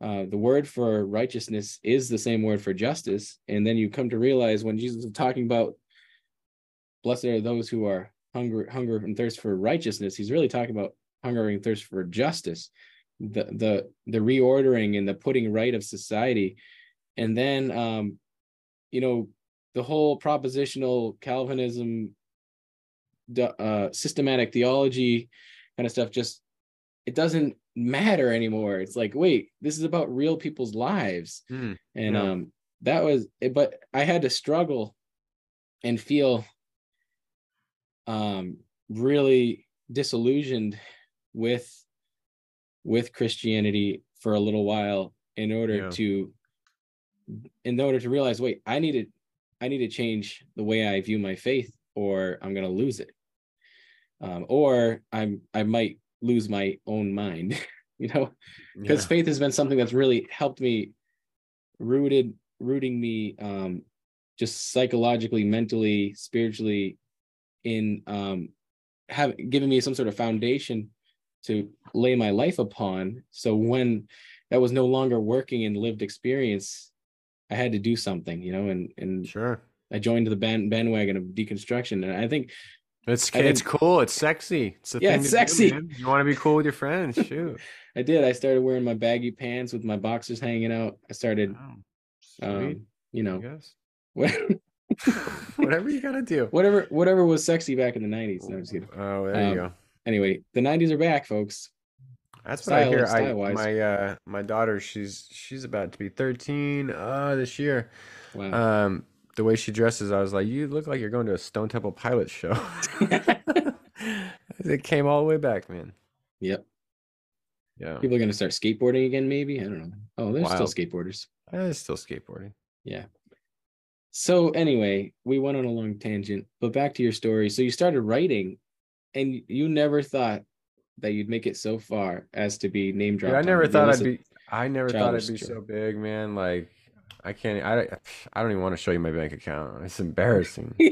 uh, the word for righteousness is the same word for justice. And then you come to realize when Jesus is talking about blessed are those who are hunger hunger and thirst for righteousness he's really talking about hunger and thirst for justice the the the reordering and the putting right of society. And then um you know the whole propositional calvinism uh systematic theology kind of stuff just it doesn't matter anymore it's like wait this is about real people's lives Mm, and Yeah. um that was it but i had to struggle and feel um really disillusioned with with christianity for a little while in order Yeah. to in order to realize wait i need to i need to change the way i view my faith or i'm going to lose it um, or i'm i might lose my own mind [laughs] you know because yeah. faith has been something that's really helped me rooted rooting me um just psychologically mentally spiritually in um have given me some sort of foundation to lay my life upon so when that was no longer working in lived experience i had to do something you know and and Sure. i joined the band bandwagon of deconstruction and i think It's I it's think- cool. It's sexy. It's a Yeah, thing it's do, sexy. man. You want to be cool with your friends? [laughs] Shoot. i did i started wearing my baggy pants with my boxers hanging out i started. Um you know. [laughs] [laughs] Whatever you gotta do. whatever whatever was sexy back in the 90s. No, I'm just kidding. Oh, there you Um, go. Anyway, the 90s are back, folks. That's what I hear. I, my uh my daughter, she's she's about to be 13 uh this year. Wow. Um the way she dresses, I was like, you look like you're going to a Stone Temple Pilots show. [laughs] it came all the way back, man. yep. Yeah. People are gonna start skateboarding again, maybe. I don't know. Oh, there's Wild. still skateboarders. It's still skateboarding. Yeah. So anyway, we went on a long tangent, but back to your story. So you started writing, and you never thought that you'd make it so far as to be name dropped. Dude, I never thought I'd be I never thought I'd be story. so big, man. Like I can't I I don't even want to show you my bank account. It's embarrassing. [laughs]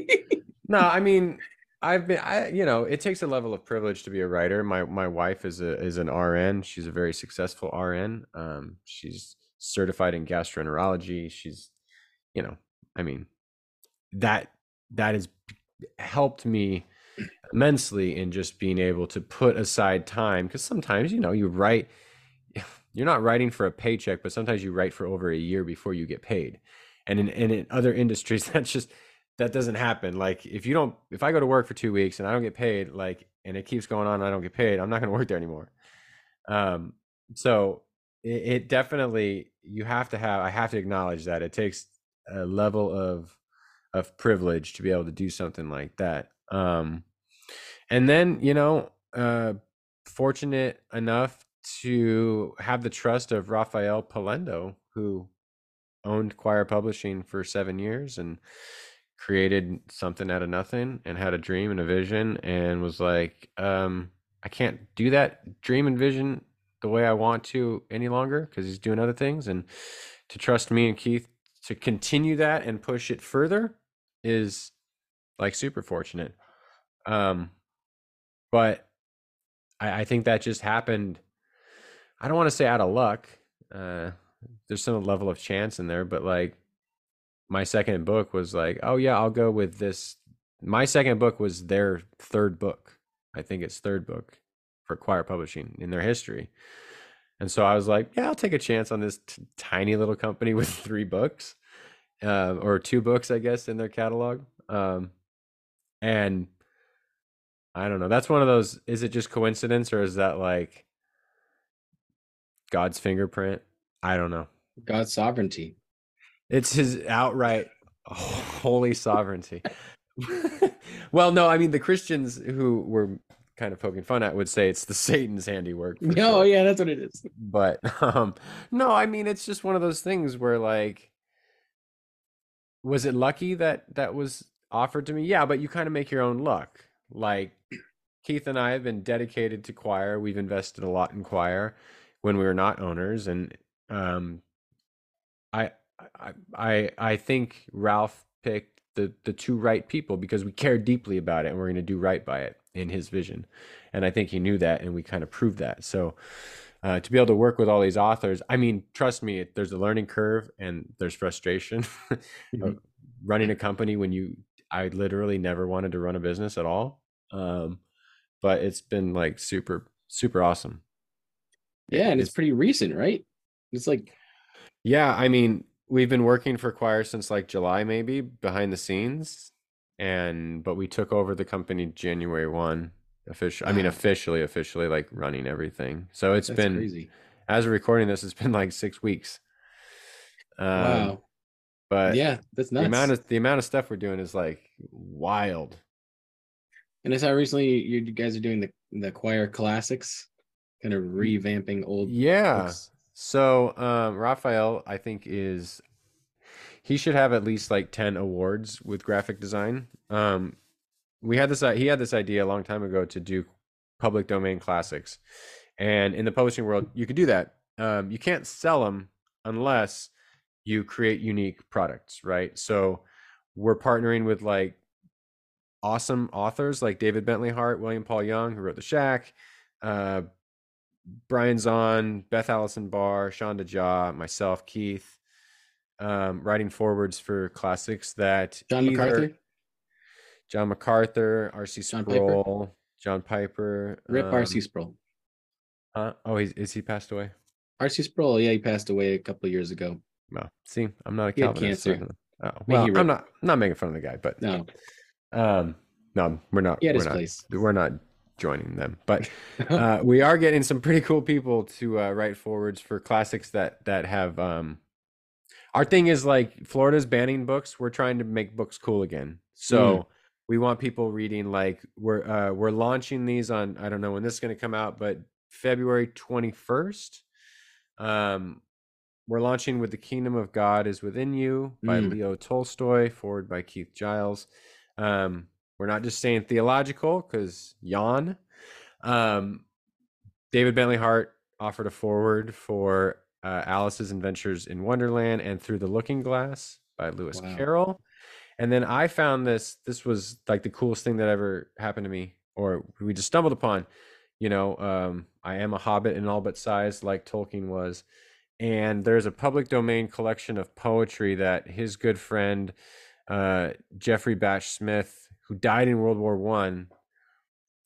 No, I mean, I've been, I, you know, it takes a level of privilege to be a writer. My my wife is a is an RN. She's a very successful RN. Um, she's certified in gastroenterology. She's, you know, I mean, that that has helped me immensely in just being able to put aside time because sometimes, you know, you write. You're not writing for a paycheck, but sometimes you write for over a year before you get paid. And in, and in other [laughs] industries, that's just that doesn't happen. Like if you don't, if I go to work for two weeks and I don't get paid, like, and it keeps going on, and I don't get paid, I'm not going to work there anymore. Um, so it, it definitely, you have to have, I have to acknowledge that it takes a level of, of privilege to be able to do something like that. Um, and then, you know, uh, fortunate enough to have the trust of Rafael Polendo, who owned Quoir Publishing for seven years and created something out of nothing and had a dream and a vision and was like, um, I can't do that dream and vision the way I want to any longer because he's doing other things. And to trust me and Keith to continue that and push it further is like super fortunate. Um, but I, I think that just happened. I don't want to say out of luck. Uh, there's some level of chance in there, but like my second book was like, oh yeah, I'll go with this. My second book was their third book. I think it's third book for Quoir Publishing in their history. And so I was like, yeah, I'll take a chance on this t- tiny little company [laughs] with three books, uh, or two books, I guess, in their catalog. Um, and I don't know. That's one of those. Is it just coincidence, or is that like God's fingerprint? I don't know. God's sovereignty. It's his outright [laughs] holy sovereignty. [laughs] well, no, I mean the Christians who were kind of poking fun at would say it's the Satan's handiwork. Oh sure. yeah, that's what it is. But [laughs] um no, I mean it's just one of those things where like was it lucky that that was offered to me? Yeah, but you kind of make your own luck. Like Keith and I have been dedicated to Quoir. We've invested a lot in Quoir when we were not owners and um I I I I think Ralph picked the the two right people because we care deeply about it and we're going to do right by it in his vision. And I think he knew that and we kind of proved that. So uh, to be able to work with all these authors, I mean, trust me, there's a learning curve and there's frustration. [laughs] Mhm. Running a company when you, I literally never wanted to run a business at all. Um, but it's been like super, super awesome. Yeah, and it's It's- pretty recent, right? It's like Yeah, I mean, we've been working for Quoir since like July, maybe behind the scenes, and but we took over the company January one. Official, I mean, officially, officially, like running everything. So it's that's been crazy. as we're recording this, it's been like six weeks. Um, wow. But yeah, that's the amount of the amount of stuff we're doing is like wild. and I saw recently you, you guys are doing the the Quoir classics, kind of revamping old Yeah. books. So um, Rafael, I think, is he should have at least like ten awards with graphic design. Um, we had this. i- He had this idea a long time ago to do public domain classics, and in the publishing world, you could do that. Um, you can't sell them unless you create unique products, right? So we're partnering with like awesome authors like David Bentley Hart, William Paul Young, who wrote The Shack, uh, Brian Zahnd, Beth Allison Barr, Shonda Jaw, myself, Keith, um, writing forwards for classics that John either- MacArthur, John MacArthur, R.C. Sproul, John Piper, Rip um, R.C. Sproul. huh? Oh, he's, is he passed away? R.C. Sproul, yeah, he passed away a couple of years ago. Well, see, I'm not a He had Calvinist. so cancer. [laughs] Oh well, I'm not I'm not making fun of the guy, but No, um, no, we're not. he had we're his not. place. We're not joining them, but [laughs] uh, we are getting some pretty cool people to uh, write forwards for classics that that have. Um, our thing is like Florida's banning books. We're trying to make books cool again. So we want people reading. Like we're uh, we're launching these on. I don't know when this is going to come out, but February twenty first. Um, we're launching with the Kingdom of God is within you by Mm. Leo Tolstoy, forward by Keith Giles. Um, we're not just saying theological because yawn. Um, David Bentley Hart offered a forward for uh, Alice's Adventures in Wonderland and Through the Looking Glass by Lewis Wow. Carroll. And then I found this. This was like the coolest thing that ever happened to me, or we just stumbled upon. You know, um, I am a hobbit in all but size, like Tolkien was. And there's a public domain collection of poetry that his good friend uh, Geoffrey Bache Smith, who died in World War One,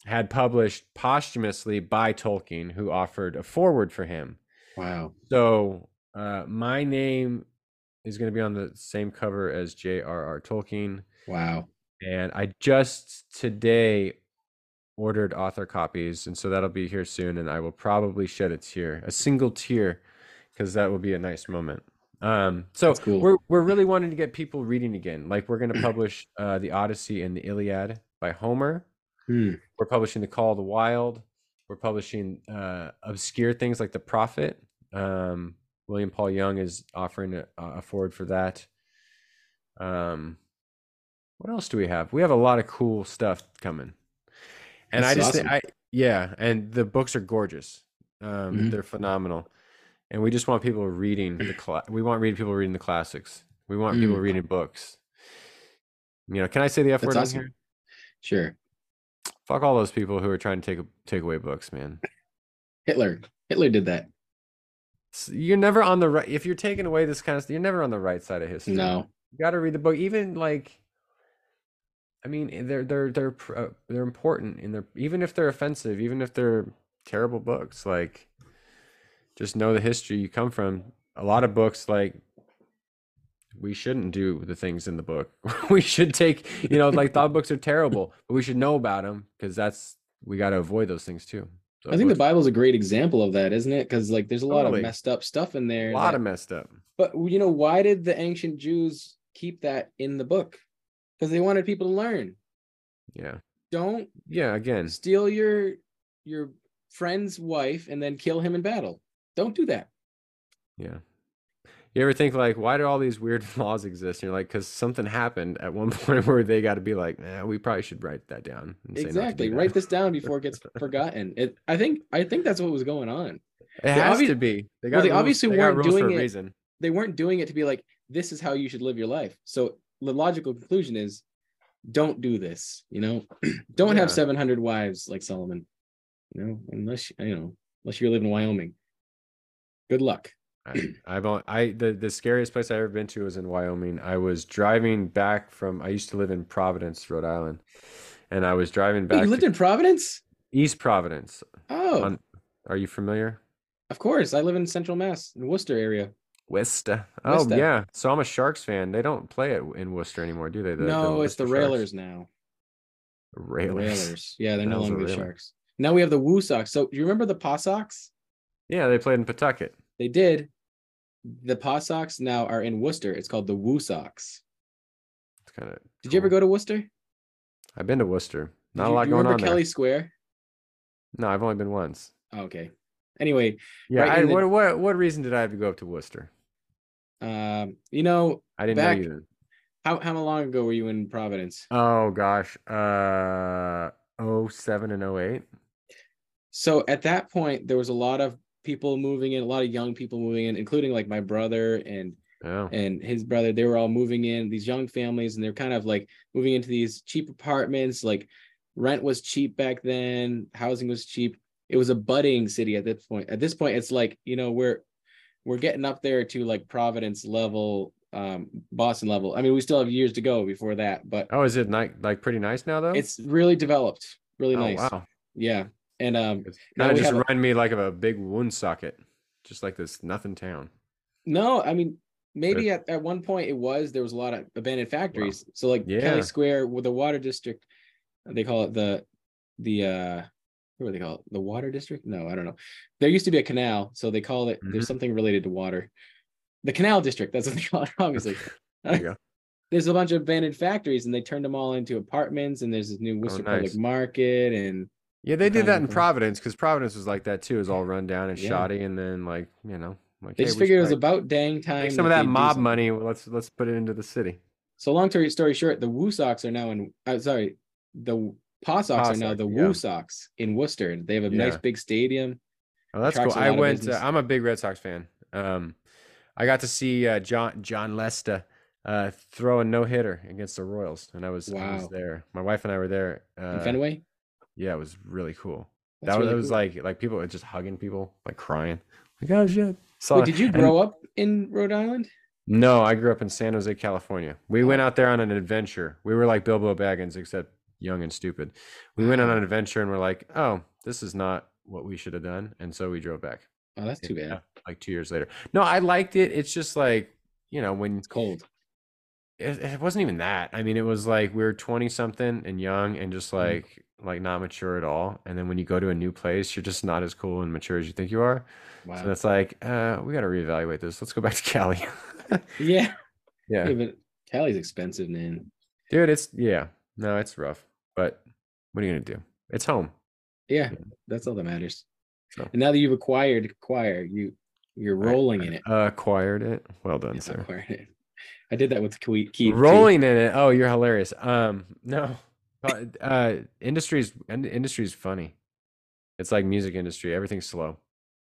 had published posthumously by Tolkien, who offered a foreword for him. Wow. So uh, my name is going to be on the same cover as J.R.R. Tolkien, Wow. and I just today ordered author copies, and so that'll be here soon. And I will probably shed a tear, a single tear, because that will be a nice moment. Um, so cool. we're we're really wanting to get people reading again. Like we're going to [clears throat] publish uh, the Odyssey and the Iliad by Homer. Hmm. We're publishing the Call of the Wild. We're publishing uh, obscure things like the Prophet. Um, William Paul Young is offering a, a forward for that. Um, what else do we have? We have a lot of cool stuff coming, and I That's just think. I yeah, and the books are gorgeous. Um, Mhm. They're phenomenal, and we just want people reading the [clears throat] cla- we want reading people reading the classics. We want people Mm. reading books. You know, can I say the F That's word awesome. here? Sure. Fuck all those people who are trying to take take away books, man. Hitler. Hitler did that. S- You're never on the right. If you're taking away this kind of stuff, you're never on the right side of history. No. you got to read the book. Even like, I mean, they're they're they're uh, they're important in their even if they're offensive, even if they're terrible books. Like, just know the history you come from. A lot of books like. We shouldn't do the things in the book. [laughs] we should take, you know, like thought books are terrible, but we should know about them because that's we got to avoid those things too. So I think the Bible's a great example of that, isn't it? Because like there's a lot Totally. of messed up stuff in there. a lot that- of messed up. But you know, why did the ancient Jews keep that in the book? Because they wanted people to learn. Yeah. Don't Yeah. Again, steal your your friend's wife and then kill him in battle. Don't do that. Yeah. You ever think like, why do all these weird [laughs] laws exist? And you're like, because something happened at one [laughs] point where they got to be like, eh, we probably should write that down. and say do Exactly. that." Write this down [laughs] before it gets forgotten. It. I think. I think that's what was going on. It has obvi- to be. They well, they rules- obviously they weren't doing a it- reason. They weren't doing it to be like, this is how you should live your life. So the logical conclusion is, don't do this. You know, [clears throat] don't have 700 wives like Solomon. You know, unless you know, unless you live in Wyoming. Good luck. I, [clears throat] I've only, I the the scariest place I ever been to was in Wyoming. I was driving back from. I used to live in Providence, Rhode Island, and I was driving Wait, back you lived in Providence? East Providence. Oh, On- Are you familiar? of course. I live in Central Mass, in Worcester area. Worcester. Oh Worcester. yeah. So I'm a Sharks fan. They don't play it in Worcester anymore, do they? The, no, it's the Worcester Sharks? Railers now. The Railers. Railers. Yeah, they're [laughs] no longer the Sharks. Now we have the Woo Sox. So do you remember the Paw Sox? Yeah, they played in Pawtucket. They did. The Paw Sox now are in Worcester. It's called the Woo Sox. It's kind of. Did you ever go to Worcester? I've been to Worcester. Not a lot you going remember on Kelly there. Square? No, I've only been once. Oh, okay. Anyway, Yeah. Right I, the- what what what reason did I have to go up to Worcester? um, you know, I didn't Back- know you how how long ago were you in Providence? Oh gosh. Uh. 07 and 08. So at that point, there was a lot of people moving in, a lot of young people moving in, including like my brother and Oh. and his brother they were all moving in these young families and they're kind of like moving into these cheap apartments like rent was cheap back then housing was cheap it was a budding city at this point at this point it's like you know we're we're getting up there to like providence level um boston level i mean we still have years to go before that but Oh, is it ni- like pretty nice now though? it's really developed really oh nice wow. yeah and um Kind of just have a- remind me like of a big Woonsocket, just like this nothing town. no i mean maybe at, at one point it was there was a lot of abandoned factories. So like Yeah. Kelly Square with the water district, they call it the the uh what do they call it? The water district? No, I don't know. There used to be a canal, so they call it Mhm. there's something related to water. The canal district, that's what they call it, [laughs] obviously. [laughs] There you go. [laughs] there's a bunch of abandoned factories and they turned them all into apartments and there's this new Worcester Oh, nice. Public Market and Yeah, they did that in Providence because Providence was like that too. It was all run down and Yeah. shoddy, and then like you know, like they hey, just figured it was like, about dang time. some of that that they do mob money. Let's let's put it into the city. So long story short, the Woo Sox are now in. Uh, sorry, the Paw Sox Paw are now the yeah. Woo Sox in Worcester. They have a nice big stadium. Oh, that's cool. I went. Uh, I'm a big Red Sox fan. Um, I got to see uh, Jon Jon Lester uh, throw a no hitter against the Royals, and I was, I was there. My wife and I were there. in Uh, Fenway. Yeah, it was really cool. That's that was, really it was cool. like like people were just hugging people, like crying. Like oh shit. Wait, did you [laughs] And- grow up in Rhode Island? No, I grew up in San Jose, California. We went out there on an adventure. We were like Bilbo Baggins, except young and stupid. We went on an adventure and we're like, oh, this is not what we should have done. And so we drove back. Oh, that's too bad. Like two years later. No, I liked it. It's just like, you know, when It's cold. it, it wasn't even that. I mean, it was like we were 20 something and young and just Mhm. like, like not mature at all. And then when you go to a new place, you're just not as cool and mature as you think you are. Wow. So it's like, uh, we got to reevaluate this. Let's go back to Cali. [laughs] yeah. yeah. yeah, but Cali's expensive, man. Dude, it's yeah. No, it's rough. But what are you gonna do? It's home. Yeah, that's all that matters. So- And now that you've acquired acquire, you you're rolling in it. Acquired it. Well done, Yes, sir. acquired it. I did that with Keith. Rolling in it. Oh, you're hilarious. Um, no. Uh, industry's in- industry's funny. It's like music industry. Everything's slow.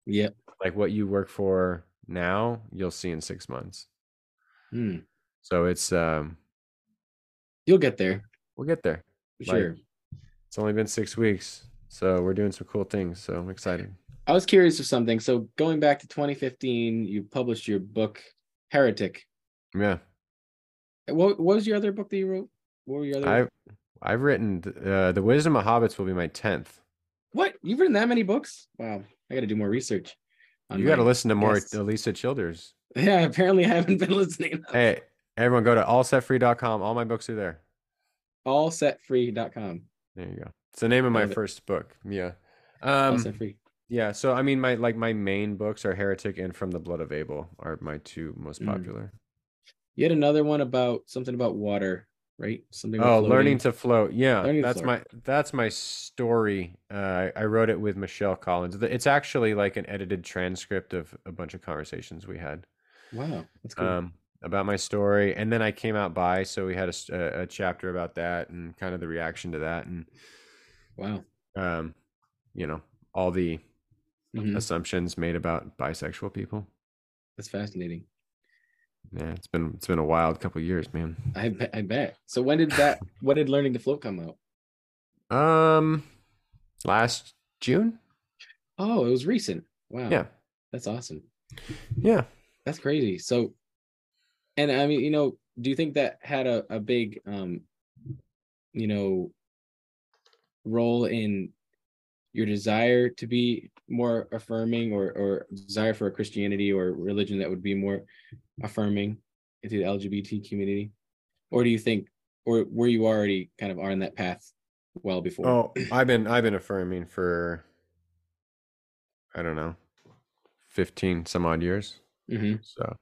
Yeah. Like what you work for now, you'll see in six months. Hmm. So it's um You'll get there we'll get there. for Like- sure. It's only been six weeks. So we're doing some cool things. So I'm excited. I was curious of something. So going back to 2015, you published your book Heretic. Yeah. What, what was your other book that you wrote? What were your other? I've I've written uh, the Wisdom of Hobbits will be my tenth. What? You've written that many books? Wow. I got to do more research. You got to listen to more guests. Alisa Childers. Yeah, apparently I haven't been [laughs] listening. enough. Hey, everyone, go to allsetfree.com. All my books are there. Allsetfree.com. There you go. It's the name of my it. first book. Yeah. Um, Allsetfree. yeah. So I mean, my like my main books are Heretic and From the Blood of Abel are my two most Mm. popular. You had another one about something about water, right? Something. Oh, about learning to float. Yeah, Learning that's Float. my that's my story. Uh, I, wrote it with Michelle Collins. It's actually like an edited transcript of a bunch of conversations we had. Wow, that's cool. um, about my story, and then I came out by, so we had a chapter about that and kind of the reaction to that, and wow. um, you know all the Mhm. assumptions made about bisexual people. That's fascinating. Yeah, it's been it's been a wild couple years, man. I bet, I bet. So when did that? when did Learning to Float come out? Um, last June. Oh, it was recent. Wow. Yeah, That's awesome. yeah. That's crazy. So, and I mean, you know, do you think that had a, a big, um, you know, role in your desire to be more affirming or, or desire for a Christianity or religion that would be more affirming into the LGBT community? Or do you think, or were you already kind of on that path well before? Oh, I've been I've been affirming for I don't know, fifteen some odd years. hmm So,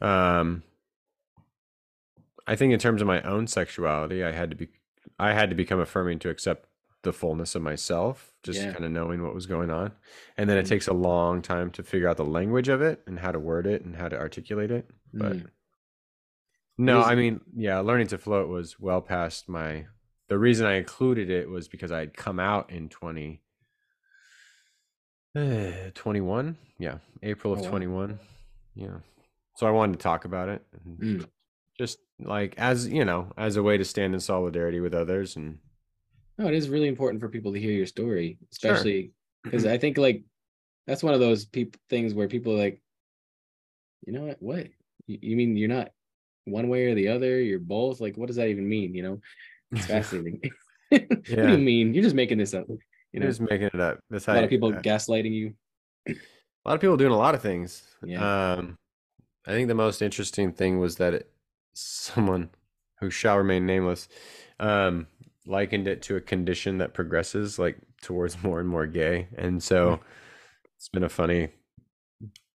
um, I think in terms of my own sexuality, I had to be, I had to become affirming to accept the fullness of myself, just Yeah. kind of knowing what was going on. And then it Mhm. takes a long time to figure out the language of it and how to word it and how to articulate it. But Mm. no, I mean, yeah, learning to float was well past my. The reason I included it was because I had come out in 20, eh, [sighs] 21. Yeah, April of Oh, wow. 21. Yeah. So I wanted to talk about it. Mm. Just like as, you know, as a way to stand in solidarity with others and No, it is really important for people to hear your story, especially because I think like that's one of those peop things where people are like, you know what? What you, you mean you're not one way or the other? You're both. Like, what does that even mean? You know, it's [laughs] fascinating. [laughs] what do you mean? You're just making this up. You You're know, just making it up. That's a how lot of people uh, gaslighting you. [clears throat] a lot of people doing a lot of things. Yeah. Um, I think the most interesting thing was that it, someone who shall remain nameless um, likened it to a condition that progresses like towards [laughs] more and more gay, and so it's been a funny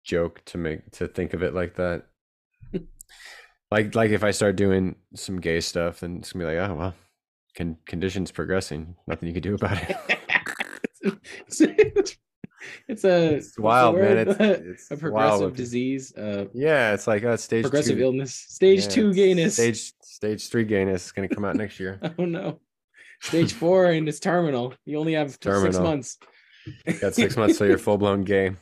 joke to make to think of it like that. [laughs] like like if I start doing some gay stuff, then it's gonna be like, oh well, con- conditions progressing, nothing you can do about it. [laughs] it's a It's wild, man. It's, it's a progressive with- disease, uh, Yeah, it's like uh, stage progressive two. illness, stage Yeah, two gayness. Stage stage three gayness is gonna come out next year. Oh no, stage four and it's terminal. You only have six terminal. months. Got six months till you're [laughs] full blown gay.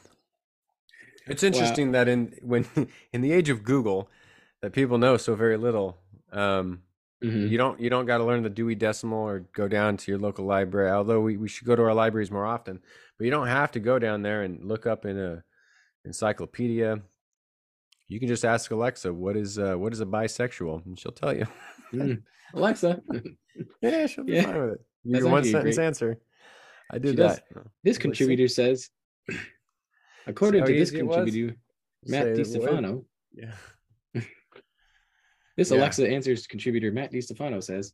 It's interesting that in when [laughs] in the age of Google, that people know so very little. Um, Mhm. You don't you don't got to learn the Dewey Decimal or go down to your local library. Although we, we should go to our libraries more often, but you don't have to go down there and look up in a encyclopedia. You can just ask Alexa what is uh, what is a bisexual, and she'll tell you. Mm. [laughs] Alexa, yeah, she'll be Yeah, fine with it. Your one sentence great. answer. I did She does. that. this What'd contributor says, according to this easy it was? contributor, Matt. Distefano, Yeah. this Yeah. Alexa answers contributor Matt Distefano says,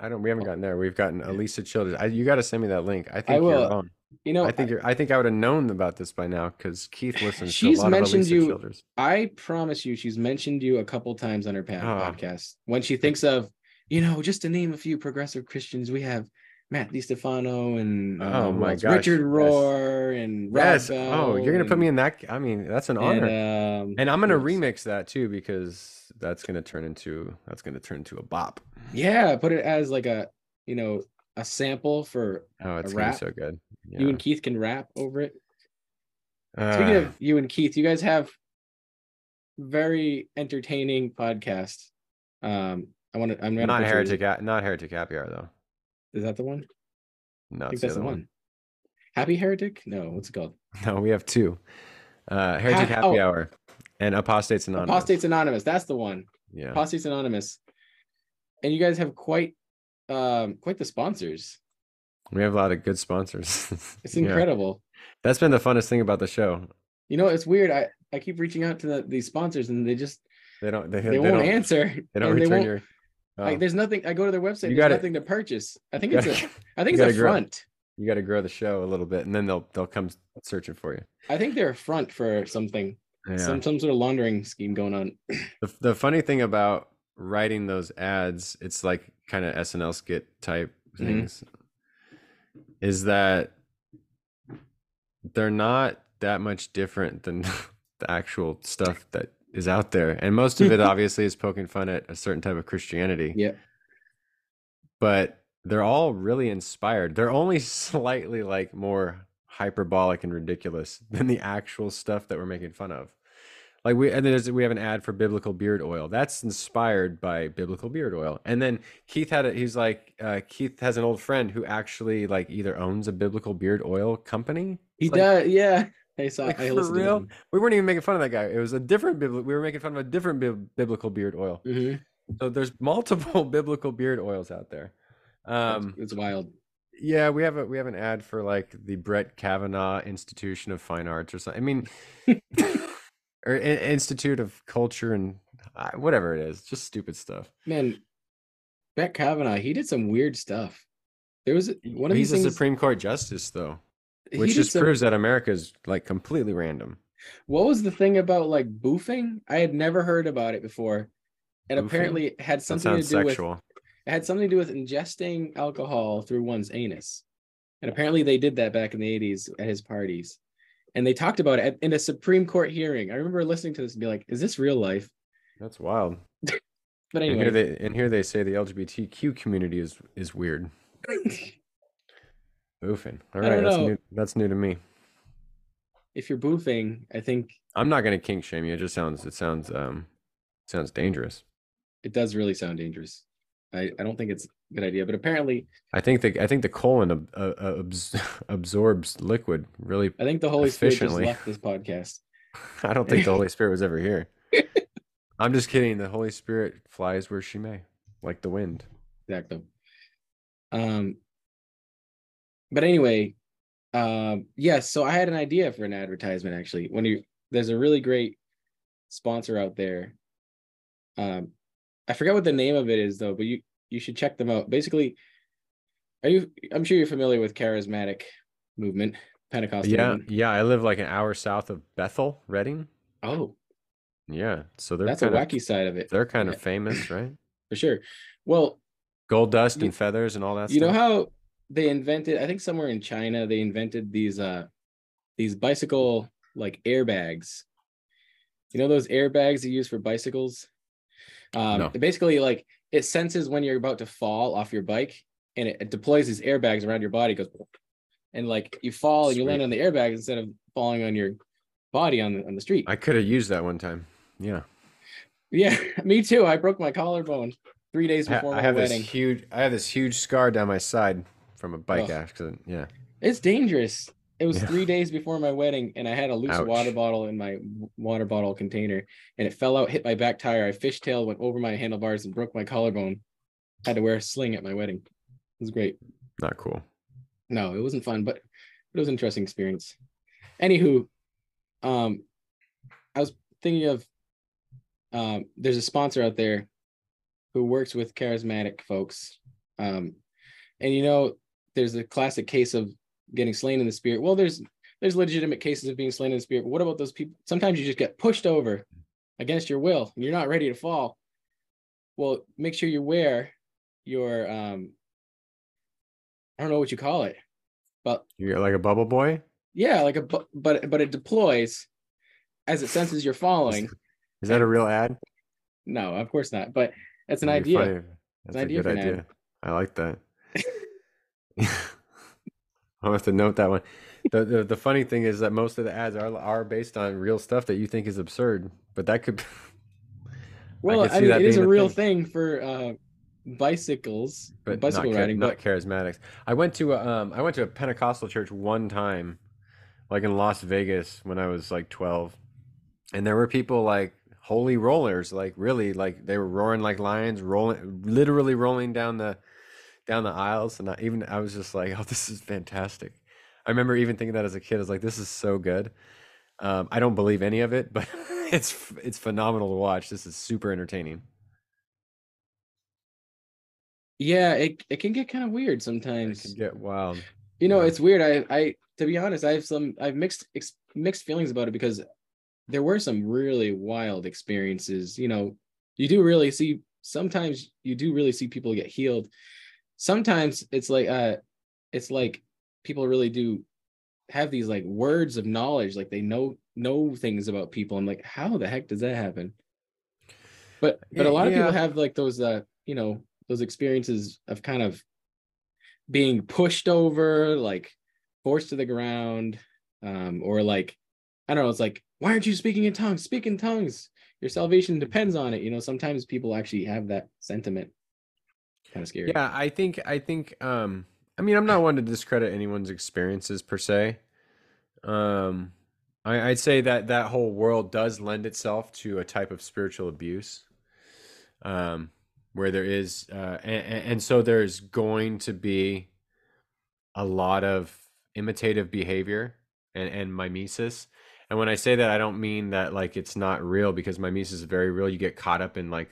I don't. We haven't gotten there. We've gotten Alisa Childers. I, you got to send me that link. I think will. you're wrong. You know, I think you're. I think I would have known about this by now because Keith listens She's to a lot of mentioned Alisa you- Childers. I promise you, she's mentioned you a couple times on her Ah. podcast. When she thinks of, you know, just to name a few progressive Christians, we have Matt Distefano and Oh uh, my gosh, Richard yes. Rohr and Rob Yes. Bell Oh, you're gonna put me in that. I mean, that's an honor. And, um, And I'm gonna remix that too because that's gonna turn into that's gonna turn into a bop. Yeah, put it as like a, you know, a sample for Oh, it's A gonna be rap? so good. Yeah. you and Keith can rap over it. Uh, Speaking of you and Keith, you guys have very entertaining podcast. Um, I want to. I'm gonna not heretic, A- not heretic happy hour though. Is that the one? No, I think it's the that's the other one. one. Happy Heretic? No, what's it called? [laughs] No, we have two. Uh, heretic Ha- happy oh. hour and apostates anonymous. Apostates Anonymous. That's the one. Yeah. Apostates Anonymous. And you guys have quite um quite the sponsors. We have a lot of good sponsors. [laughs] It's Yeah. incredible. That's been the funnest thing about the show. You know, it's weird. I I keep reaching out to the, these sponsors and they just They don't. They, they, they won't don't. answer. They don't return won't- your. oh, like there's nothing. I go to their website. You there's gotta- nothing to purchase. I think you it's a gotta- I think it's a grow. front. you got to grow the show a little bit, and then they'll they'll come searching for you. I think they're a front for something. Yeah. Some some sort of laundering scheme going on. The, the funny thing about writing those ads, it's like kind of SNL skit type Mhm. things, is that they're not that much different than [laughs] the actual stuff that is out there. And most of it [laughs] obviously is poking fun at a certain type of Christianity. Yeah. But they're all really inspired. They're only [laughs] slightly like more hyperbolic and ridiculous than the actual stuff that we're making fun of. Like we and there's we have an ad for biblical beard oil. That's inspired by biblical beard oil. And then Keith had a he's like uh, Keith has an old friend who actually like either owns a biblical beard oil company. He like, does. Yeah. I saw. Like, I for real? We weren't even making fun of that guy. It was a different bibli- we were making fun of a different bib- biblical beard oil. To hmm So there's multiple [laughs] biblical beard oils out there. Um it's wild. yeah, we have a we have an ad for like the Brett Kavanaugh Institution of Fine Arts or something. I mean, [laughs] or Institute of Culture and whatever it is, just stupid stuff. Man, Brett Kavanaugh, he did some weird stuff. There was one of He's these a things. Supreme Court justice, though, which just some- proves that America is like completely random. What was the thing about like boofing? I had never heard about it before, and Boofing? apparently it had something to do with it had something to do with ingesting alcohol through one's anus. And apparently they did that back in the 80s at his parties. And they talked about it at- in a Supreme Court hearing. I remember listening to this and be like, is this real life? That's wild. [laughs] But And anyway, here they and here they say the LGBTQ community is is weird. [laughs] Boofing. All right, that's new. That's new to me. if you're boofing, I think I'm not gonna kink shame you. It just sounds it sounds um sounds dangerous. it does really sound dangerous. I, I don't think it's good idea, but apparently I think the I think the colon ab, uh, uh, abs, [laughs] absorbs liquid really. I think the Holy Spirit just left this podcast. [laughs] I don't think the [laughs] Holy Spirit was ever here. I'm just kidding. The Holy Spirit flies where she may, like the wind. Exactly. Um, but anyway, um, yes. so I had an idea for an advertisement. Actually, when you there's a really great sponsor out there. Um, I forget what the name of it is though, but you you should check them out. Basically, are you? I'm sure you're familiar with charismatic movement, Pentecostal. Yeah, movement. yeah. I live like an hour south of Bethel, Redding. Oh, Yeah, so they're that's a wacky side of it They're kind of famous, [clears throat] right? for sure. Well, Gold dust You- and feathers and all that stuff. you know how they invented? I think somewhere in China they invented these uh these bicycle like airbags. You know those airbags you use for bicycles? Um, No. basically like it senses when you're about to fall off your bike and it, it deploys these airbags around your body goes and like you fall and you land on the airbags instead of falling on your body on the on the street. I could have used that one time. Yeah, yeah, [laughs] me too. I broke my collarbone three days before I my have wedding. this huge. I have this huge scar down my side from a bike accident. Yeah, It's dangerous. It was Yeah. three days before my wedding, and I had a loose water bottle in my water bottle container, and it fell out, hit my back tire. I fishtailed, went over my handlebars, and broke my collarbone. Had to wear a sling at my wedding. It was great. not cool. No, it wasn't fun, but it was an interesting experience. Anywho, um, I was thinking of um, there's a sponsor out there who works with charismatic folks, um, and you know, there's a classic case of getting slain in the spirit. Well, there's there's legitimate cases of being slain in the spirit. But what about those people? Sometimes you just get pushed over against your will. And you're not ready to fall. Well, make sure you wear your um, I don't know what you call it, but You're like a bubble boy. yeah, like a bu- but but it deploys as it senses you're falling. [laughs] Is that a real ad? No, of course not. But that's an That'd idea. funny. That's an a idea good an ad. idea. I like that. [laughs] I'll have to note that one. The, the the funny thing is that most of the ads are are based on real stuff that you think is absurd, but that could [laughs] Well, could I, mean, it is a a real thing. thing for uh, bicycles, but bicycle not, riding. not But charismatics. I went to a, um I went to a Pentecostal church one time, like in Las Vegas when I was like twelve, and there were people like holy rollers, like really like they were roaring like lions, rolling literally rolling down the down the aisles, and I, even I was just like, [laughs] oh, this is fantastic. I remember even thinking that as a kid. I was like, this is so good. Um, I don't believe any of it, [laughs] but it's it's phenomenal to watch. This is super entertaining. yeah, it it can get kind of weird It sometimes. can get wild. You know, Yeah. it's weird. I I to be honest, I have some I've mixed ex, mixed feelings about it because there were some really wild experiences. You know, you do really see sometimes you do really see people get healed. Sometimes it's like uh it's like people really do have these like words of knowledge, like they know know things about people. I'm like, how the heck does that happen? But but a Yeah, lot of people have like those uh, you know, those experiences of kind of being pushed over, like forced to the ground, um, or like, I don't know, it's like, why aren't you speaking in tongues? Speak in tongues. Your salvation depends on it. You know, sometimes people actually have that sentiment. Kind of scary. Yeah, I think I think um I mean I'm not one to discredit anyone's experiences per se. Um I, I'd say that that whole world does lend itself to a type of spiritual abuse. Um where there is uh and, and so there's going to be a lot of imitative behavior and, and mimesis. And when I say that, I don't mean that like it's not real because mimesis is very real. You get caught up in like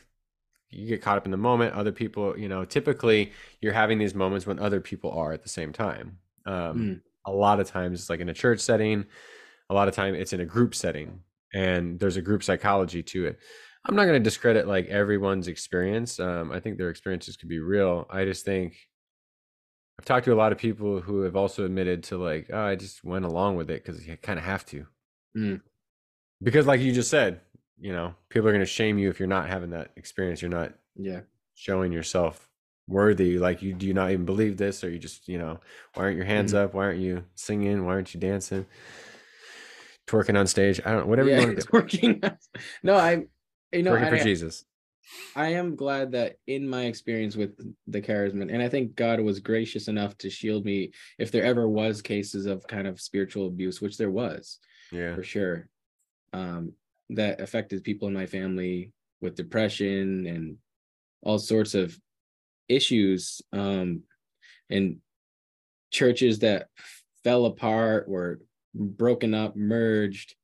you get caught up in the moment. Other people, you know, typically you're having these moments when other people are at the same time. Um, Mm. A lot of times it's like in a church setting. A lot of time it's in a group setting, and there's a group psychology to it. I'm not going to discredit like everyone's experience. Um, I think their experiences could be real. I just think I've talked to a lot of people who have also admitted to like, oh, I just went along with it because you kind of have to. Mm. Because, like you just said, you know, people are going to shame you if you're not having that experience. You're not Yeah. showing yourself worthy. Like, you do you not even believe this, or you just, you know, why aren't your hands Mhm. up? Why aren't you singing? Why aren't you dancing? Twerking on stage? I don't know. Whatever yeah, you want to do. no, I, you know, Twerking for I, Jesus. I am glad that in my experience with the charisma, and I think God was gracious enough to shield me if there ever was cases of kind of spiritual abuse, which there was Yeah. for sure, um, that affected people in my family with depression and all sorts of issues, um, and churches that fell apart, were broken up, merged.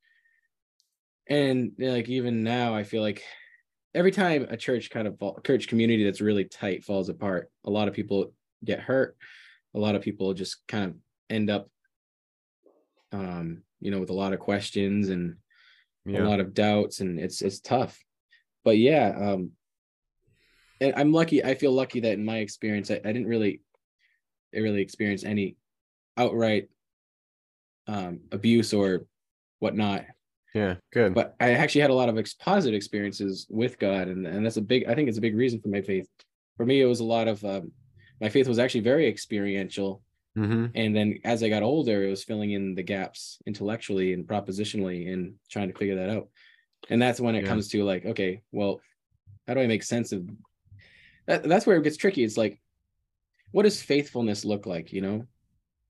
and like even now i feel like every time a church kind of fall, church community that's really tight falls apart a lot of people get hurt a lot of people just kind of end up um you know with a lot of questions and Yeah. a lot of doubts and it's it's tough but yeah um and i'm lucky i feel lucky that in my experience i, I didn't really I really experience any outright um abuse or whatnot Yeah. Good. but I actually had a lot of ex- positive experiences with God, and and that's a big. I think it's a big reason for my faith. For me, it was a lot of um, my faith was actually very experiential, hmm and then as I got older, it was filling in the gaps intellectually and propositionally, and trying to figure that out. And that's when it Yeah. comes to like, okay, well, how do I make sense of that? That's where it gets tricky. It's like, what does faithfulness look like? You know,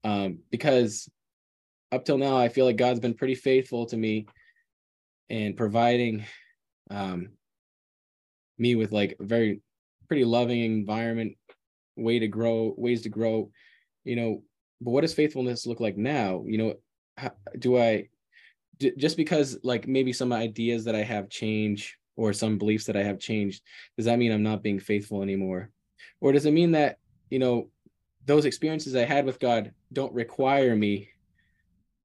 um, because up till now, I feel like God's been pretty faithful to me and providing um, me with like a very pretty loving environment, way to grow, ways to grow, you know. But what does faithfulness look like now? You know, how, do I d- just because like maybe some ideas that I have change or some beliefs that I have changed, does that mean I'm not being faithful anymore? Or does it mean that, you know, those experiences I had with God don't require me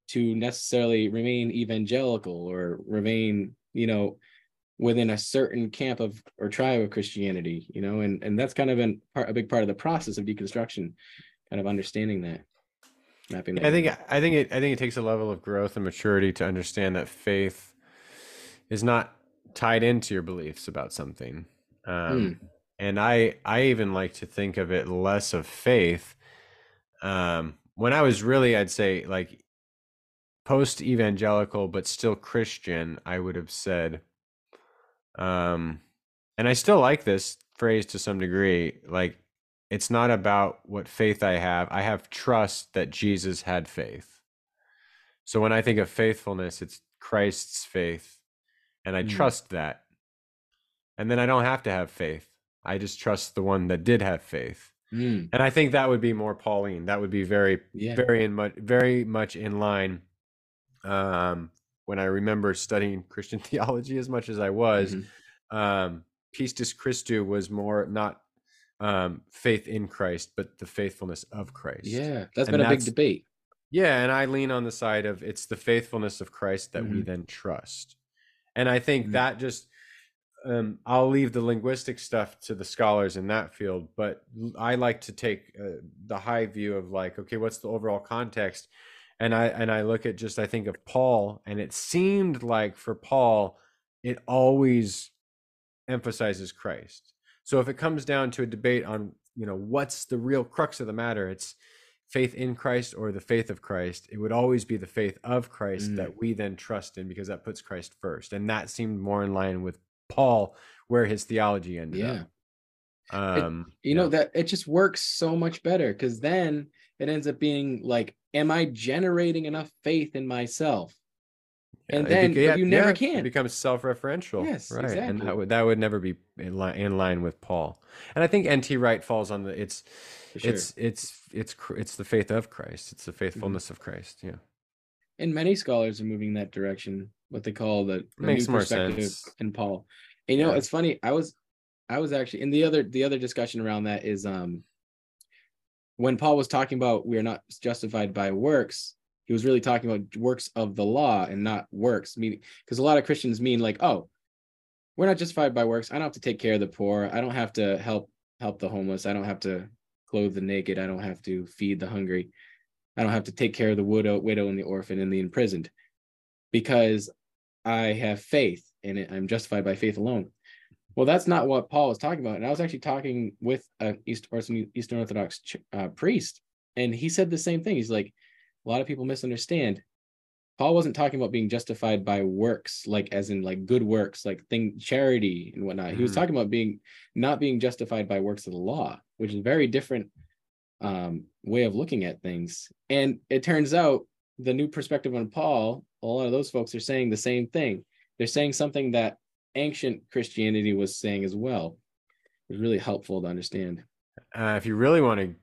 to necessarily remain evangelical or remain, you know, within a certain camp of or tribe of Christianity, you know, and and that's kind of been part, a big part of the process of deconstruction, kind of understanding that, mapping that. I think I think it I think it takes a level of growth and maturity to understand that faith is not tied into your beliefs about something. Um, And I I even like to think of it less of faith. Um, when I was really, I'd say like post evangelical, but still Christian, I would have said, um, and I still like this phrase to some degree, like it's not about what faith I have. I have trust that Jesus had faith. So when I think of faithfulness, it's Christ's faith, and I Mm. trust that. And then I don't have to have faith. I just trust the one that did have faith. Mm, And I think that would be more Pauline. That would be very, yeah. very in much, very much in line. Um, when I remember studying Christian [laughs] theology as much as I was, Mhm. um, Pistis Christou was more not um, faith in Christ, but the faithfulness of Christ. Yeah, that's And been a big debate. Yeah, and I lean on the side of it's the faithfulness of Christ that we Mhm. then trust. And I think Mhm. that just um, I'll leave the linguistic stuff to the scholars in that field, but I like to take uh, the high view of like, okay, what's the overall context? And I and I look at just I think of Paul, and it seemed like for Paul, it always emphasizes Christ. So if it comes down to a debate on, you know, what's the real crux of the matter, it's faith in Christ or the faith of Christ. It would always be the faith of Christ Mm. that we then trust in because that puts Christ first. And that seemed more in line with Paul where his theology ended Yeah. up. Um you know that it just works so much better because then it ends up being like am i generating enough faith in myself and then beca- you never It can becomes self-referential. Yes, right. And that would that would never be in line in line with Paul. And I think NT Wright falls on the it's sure. Mm-hmm. it's it's it's it's the faith of Christ. It's the faithfulness of Christ. Yeah. and many scholars are moving that direction what they call the, the Makes new more perspective sense. in paul and you know Yeah. it's funny i was i was actually in the other the other discussion around that is um when paul was talking about we are not justified by works he was really talking about works of the law and not works meaning because a lot of christians mean like oh we're not justified by works. I don't have to take care of the poor. I don't have to help help the homeless. I don't have to clothe the naked. I don't have to feed the hungry. I don't have to take care of the widow widow and the orphan and the imprisoned because i have faith and i'm justified by faith alone. Well that's not what paul was talking about. And i was actually talking with an eastern orthodox uh, priest and he said the same thing. He's like a lot of people misunderstand Paul wasn't talking about being justified by works, like as in like good works, like thing charity and whatnot. He was Mhm. talking about being not being justified by works of the law, which is a very different um, way of looking at things. And it turns out the new perspective on Paul, a lot of those folks are saying the same thing. They're saying something that ancient Christianity was saying as well. It's really helpful to understand. Uh, if you really want to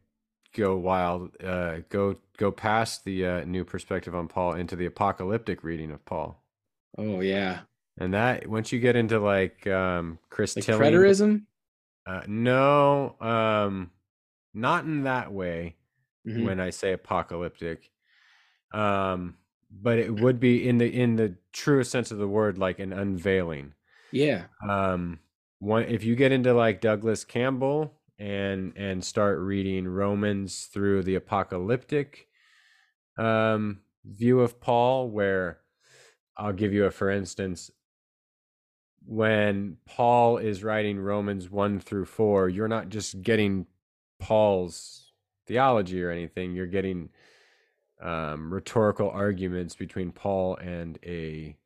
go wild, uh, go go past the uh, new perspective on Paul into the apocalyptic reading of Paul. Oh yeah. And that once you get into like um Chris Like Tilling, preterism. uh, no, um, not in that way. Mhm. when I say apocalyptic. Um, but it would be in the in the truest sense of the word, like an unveiling. Yeah. Um, one if you get into like Douglas Campbell and and start reading Romans through the apocalyptic um view of Paul, where I'll give you a for instance. When Paul is writing Romans 1 through 4, you're not just getting Paul's theology or anything. You're getting um, rhetorical arguments between Paul and a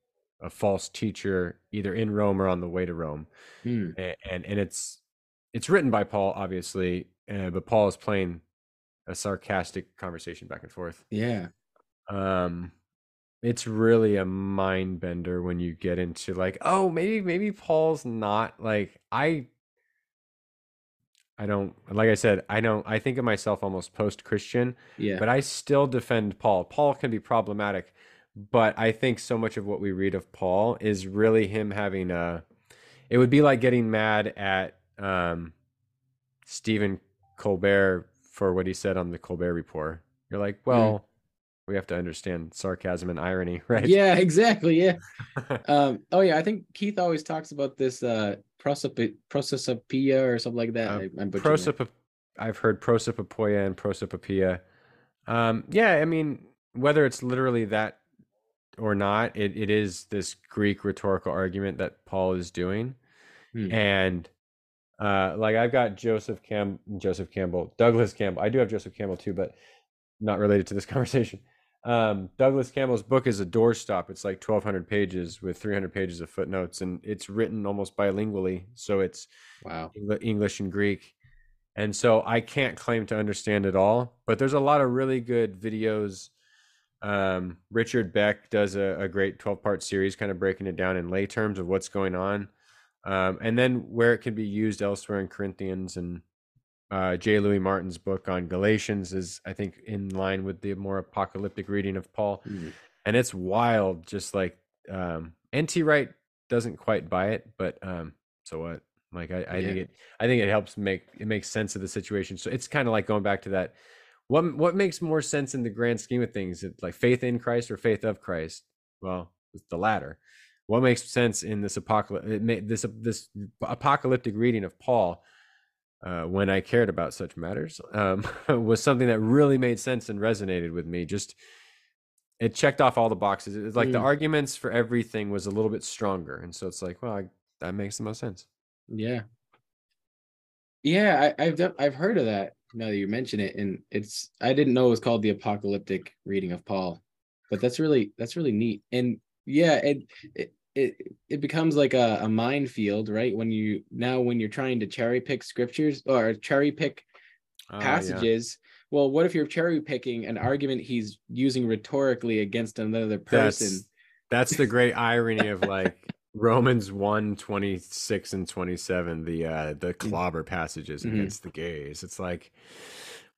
a false teacher, either in Rome or on the way to Rome, Hmm. A- and and it's it's written by Paul, obviously, uh, but Paul is playing a sarcastic conversation back and forth. Yeah. Um, it's really a mind bender when you get into like, oh, maybe maybe Paul's not like I I don't like I said, I don't I think of myself almost post-Christian, Yeah. but I still defend Paul. Paul can be problematic, but I think so much of what we read of Paul is really him having a it would be like getting mad at um Stephen Colbert for what he said on the Colbert report. You're like, well, we have to understand sarcasm and irony, [laughs] right? Yeah, exactly. Yeah. [laughs] Um, oh yeah, I think Keith always talks about this uh prosop- prosopopia or something like that. Uh, I, I'm prosop- I've heard prosopopoia and prosopopia. Um, yeah, I mean, whether it's literally that or not, it, it is this Greek rhetorical argument that Paul is doing. Hmm. And uh, like I've got Joseph Cam Joseph Campbell, Douglas Campbell. I do have Joseph Campbell too, but not related to this [laughs] conversation. Um, Douglas Campbell's book is a doorstop. It's like 1,200 pages with 300 pages of footnotes, and it's written almost bilingually. So it's Wow. Engl- English and Greek. And so I can't claim to understand it all, but there's a lot of really good videos. Um, Richard Beck does a, a great 12 part series, kind of breaking it down in lay terms of what's going on. Um, and then where it can be used elsewhere in Corinthians and uh, J. Louis Martyn's book on Galatians is, I think, in line with the more apocalyptic reading of Paul. Hmm. and it's wild just like um nt wright doesn't quite buy it but um so what? Like i, I think it i think it helps make it makes sense of the situation. So it's kind of like going back to that what what makes more sense in the grand scheme of things? It's like faith in christ or faith of christ? Well it's the latter what makes sense in this apocalypse this this apocalyptic reading of paul uh, when I cared about such matters um, [laughs] was something that really made sense and resonated with me. Just it checked off all the boxes. It's like the Mm. arguments for everything was a little bit stronger, and so it's like, well, I, that makes the most sense. Yeah. Yeah, I, I've done, I've heard of that now that you mention it, and it's I didn't know it was called the apocalyptic reading of Paul, but that's really that's really neat. And yeah, it it it, it becomes like a, a minefield, right? When you now when you're trying to cherry pick scriptures or cherry pick Oh, yeah. passages. Well, what if you're cherry picking an argument he's using rhetorically against another person? That's that's the great [laughs] irony of like Romans 1, 26 and 27, the uh the clobber passages Mhm. against the gays. It's like,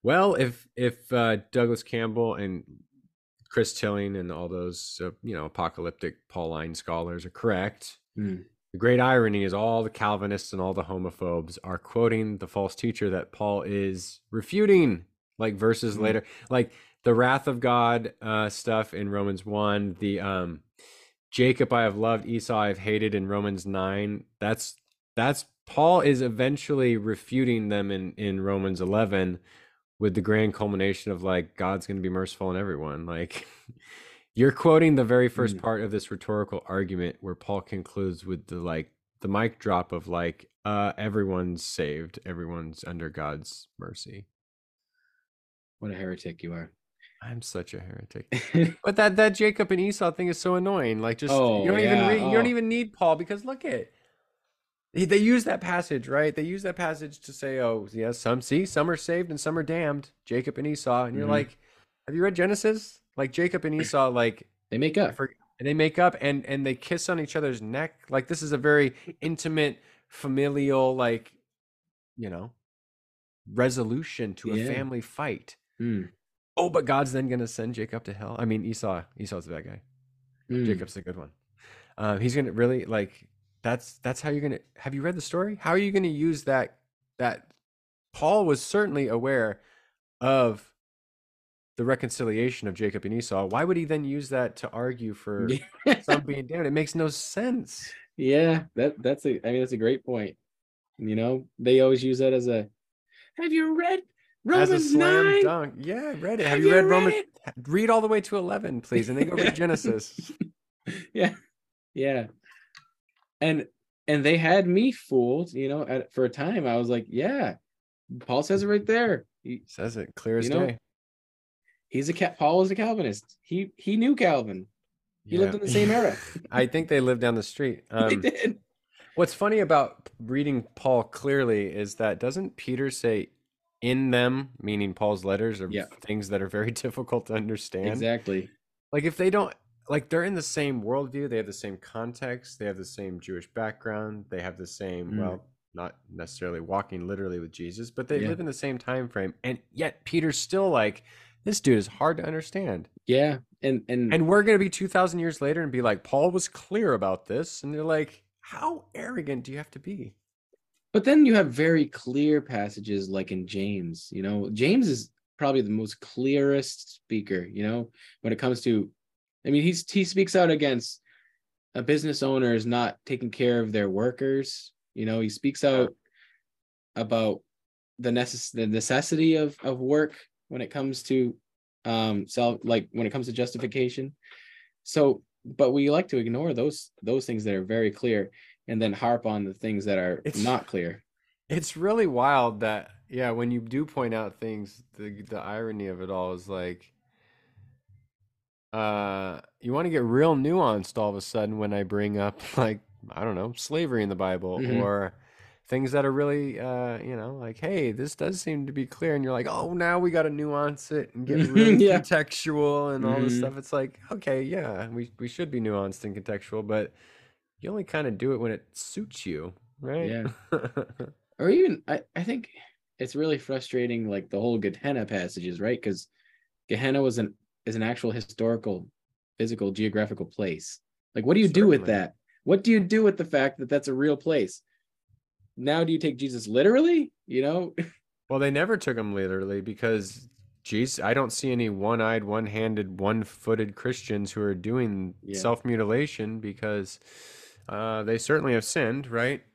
well, if if uh Douglas Campbell and Chris Tilling and all those uh, you know apocalyptic Pauline scholars are correct, Hmm. the great irony is all the Calvinists and all the homophobes are quoting the false teacher that Paul is refuting, like verses Mhm. later, like the wrath of God uh, stuff in Romans one, the um, Jacob I have loved, Esau I have hated in Romans nine. That's that's Paul is eventually refuting them in in Romans eleven, with the grand culmination of like God's going to be merciful on everyone, like. [laughs] You're quoting the very first Mm. part of this rhetorical argument where Paul concludes with the like the mic drop of like uh everyone's saved, everyone's under God's mercy. What a heretic you are. I'm such a heretic. [laughs] But that that Jacob and Esau thing is so annoying. Like just Oh, you don't even yeah, read, you don't oh. even need Paul because look at he- they use that passage, right? They use that passage to say, "Oh, yeah, some see, some are saved and some are damned." Jacob and Esau, and you're Mhm. like, "Have you read Genesis?" Like Jacob and Esau, like they make up. they make up and and they kiss on each other's neck like this is a very intimate familial like you know resolution to a Yeah. family fight Hmm. oh but god's then gonna send jacob to hell i mean esau esau's the bad guy Hmm. jacob's the good one Uh, he's gonna really like that's that's how you're gonna have you read the story? How are you gonna use that that Paul was certainly aware of the reconciliation of Jacob and Esau. Why would he then use that to argue for [laughs] some being damned? It makes no sense. Yeah, that that's a I mean that's a great point. You know, they always use that as a have you read Romans As a slam 9? dunk. Yeah, read it. Have, Have you you read read Romans? Read all the way to 11, please, and then go read [laughs] Genesis. yeah. Yeah. And and they had me fooled, you know, at, for a time I was like, yeah, Paul says it right there. He, Says it clear as You know, day. he's a Paul was a Calvinist. He he knew Calvin. He lived in the same era. [laughs] I think they lived down the street. [laughs] they Um, did. What's funny about reading Paul clearly is that doesn't Peter say in them, meaning Paul's letters, are Yeah. things that are very [laughs] difficult to understand? Exactly. Like if they don't, like they're in the same worldview, they have the same context, they have the same Jewish background, they have the same, Mm. well, not necessarily walking literally with Jesus, but they Yeah. live in the same time frame, and yet Peter's still like, this dude is hard to understand. Yeah. And and, And we're going to be 2,000 years later and be like, Paul was clear about this. And they're like, how arrogant do you have to be? But then you have very clear passages like in James, you know, James is probably the most clearest speaker, you know, when it comes to I mean, he's he speaks out against a business owner is not taking care of their workers, you know, he speaks out about the necess- the necessity of of work when it comes to um self like when it comes to justification. So but we like to ignore those those things that are very clear and then harp on the things that are It's- not clear. It's really wild that, yeah, when you do point out things, the, the irony of it all is like, uh, you want to get real nuanced all of a sudden when I bring up, [laughs] like, I don't know, slavery in the Bible Mhm. or things that are really, uh, you know, like, hey, this does seem to be clear. And you're like, oh, now we got to nuance it and get really [laughs] Yeah. contextual and all this Mhm. stuff. It's like, okay, yeah, we, we should be nuanced and contextual, but you only kind of do it when it suits you, right? Yeah. [laughs] Or even I, I think it's really frustrating like the whole Gehenna passages, right? Because Gehenna was an is an actual historical, physical, geographical place. Like what do you do with that? What do you do with the fact that that's a real place? Now do you take Jesus literally? You know? [laughs] Well, they never took him literally because, Jesus, I don't see any one-eyed, one-handed, one-footed Christians who are doing Yeah. self-mutilation because uh, they certainly have sinned, right? [clears throat]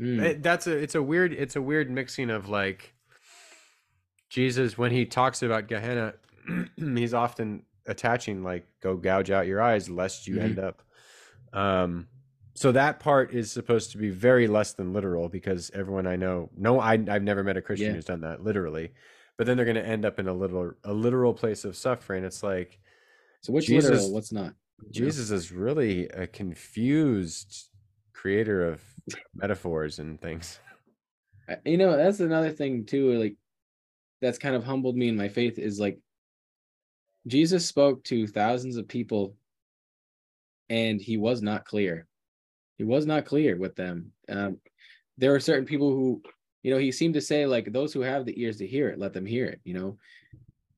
Mm. That's a it's a weird it's a weird mixing of like Jesus when he talks about Gehenna, [clears throat] he's often attaching like go gouge out your eyes lest you end up. Um, so that part is supposed to be very less than literal because everyone I know, no, I I've never met a Christian Yeah. who's done that literally, but then they're going to end up in a little a literal place of suffering. It's like So what's Jesus- literal? What's not? Jesus is really a confused creator of metaphors and things. You know that's another thing too like that's kind of humbled me in my faith is like jesus spoke to thousands of people and he was not clear he was not clear with them um, there were certain people who you know he seemed to say like those who have the ears to hear it let them hear it you know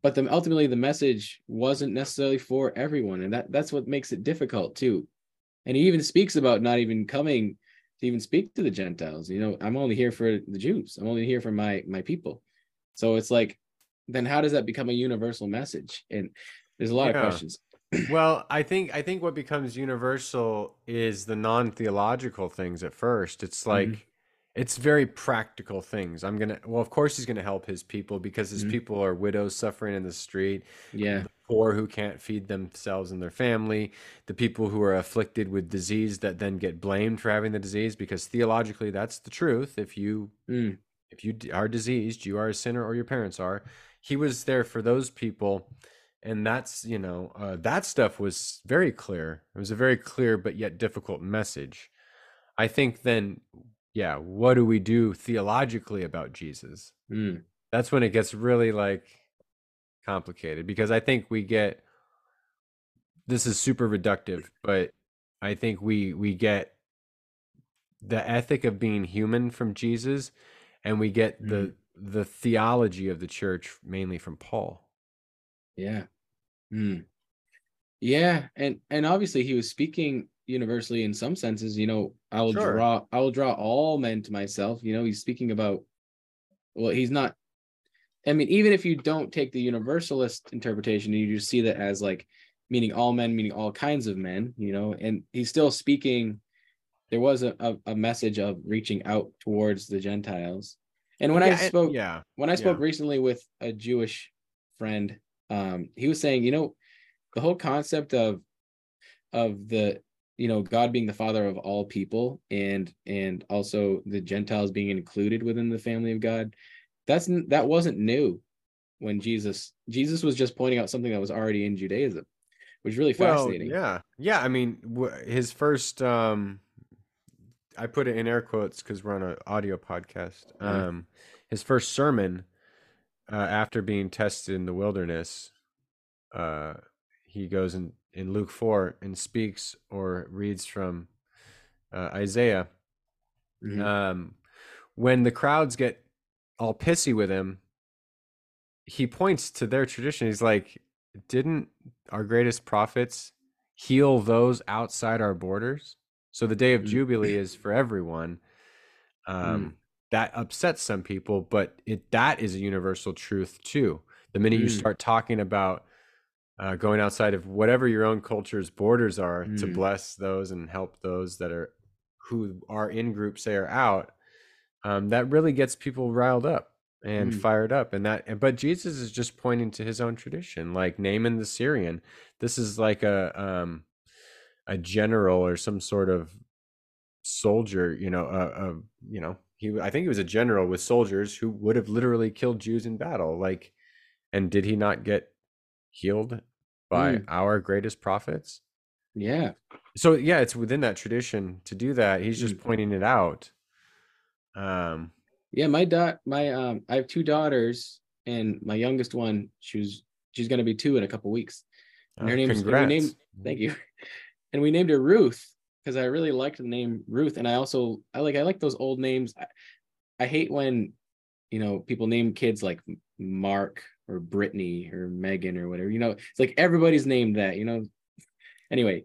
but then ultimately the message wasn't necessarily for everyone and that that's what makes it difficult too and he even speaks about not even coming to even speak to the Gentiles. You know, I'm only here for the Jews. I'm only here for my my people. So it's like, then how does that become a universal message? And there's a lot Yeah. of questions. [clears throat] Well, I think I think what becomes universal is the non-theological things at first. It's like Mhm. it's very practical things. I'm gonna well, of course he's gonna help his people because his Mhm. people are widows suffering in the street, Yeah, poor who can't feed themselves and their family, the people who are afflicted with disease that then get blamed for having the disease because theologically that's the truth. If you Mm. if you are diseased, you are a sinner or your parents are. He was there for those people. And that's, you know, uh, that stuff was very clear. It was a very clear but yet difficult message. I think then, yeah, what do we do theologically about Jesus? Mm. That's when it gets really like complicated because I think we get this is super reductive, but I think we we get the ethic of being human from Jesus and we get the the theology of the church mainly from Paul. yeah, Mm. yeah. And and obviously he was speaking universally in some senses. You know, I will Sure. draw I will draw all men to myself. You know, he's speaking about well, he's not I mean, even if you don't take the universalist interpretation, you just see that as like meaning all men, meaning all kinds of men, you know, and he's still speaking. There was a, a, a message of reaching out towards the Gentiles. And when Yeah, I spoke, yeah, when I spoke Yeah. recently with a Jewish friend, um, he was saying, you know, the whole concept of of the you know God being the father of all people and and also the Gentiles being included within the family of God, that's that wasn't new when Jesus Jesus was just pointing out something that was already in Judaism, which is really well, fascinating. yeah, yeah. I mean, his first, um, I put it in air quotes because we're on an audio podcast. Mhm. Um, his first sermon, uh, after being tested in the wilderness, uh, he goes in in Luke four and speaks or reads from uh, Isaiah. Mhm. um, when the crowds get all pissy with him, he points to their tradition. He's like, "Didn't our greatest prophets heal those outside our borders?" So the day of Mm. jubilee is for everyone. Um, That upsets some people, but it that is a universal truth too. The minute you Mm. start talking about uh, going outside of whatever your own culture's borders are to Mm. bless those and help those that are who are in groups say are out um, that really gets people riled up and Mm. fired up and that but jesus is just pointing to his own tradition like naaman the syrian this is like a um a general or some sort of soldier you know a, a you know he i think he was a general with soldiers who would have literally killed jews in battle like and did he not get healed by Mm. our greatest prophets Yeah. so yeah it's within that tradition to do that he's just Mm. pointing it out um Yeah, my dot my um I have two daughters and my youngest one, she was she's gonna be two in a couple weeks. And her uh, name's we congrats thank you. And we named her Ruth because I really liked the name Ruth. And I also I like I like those old names. I, I hate when you know people name kids like Mark or Brittany or Megan or whatever. You know, it's like everybody's named that, you know. Anyway,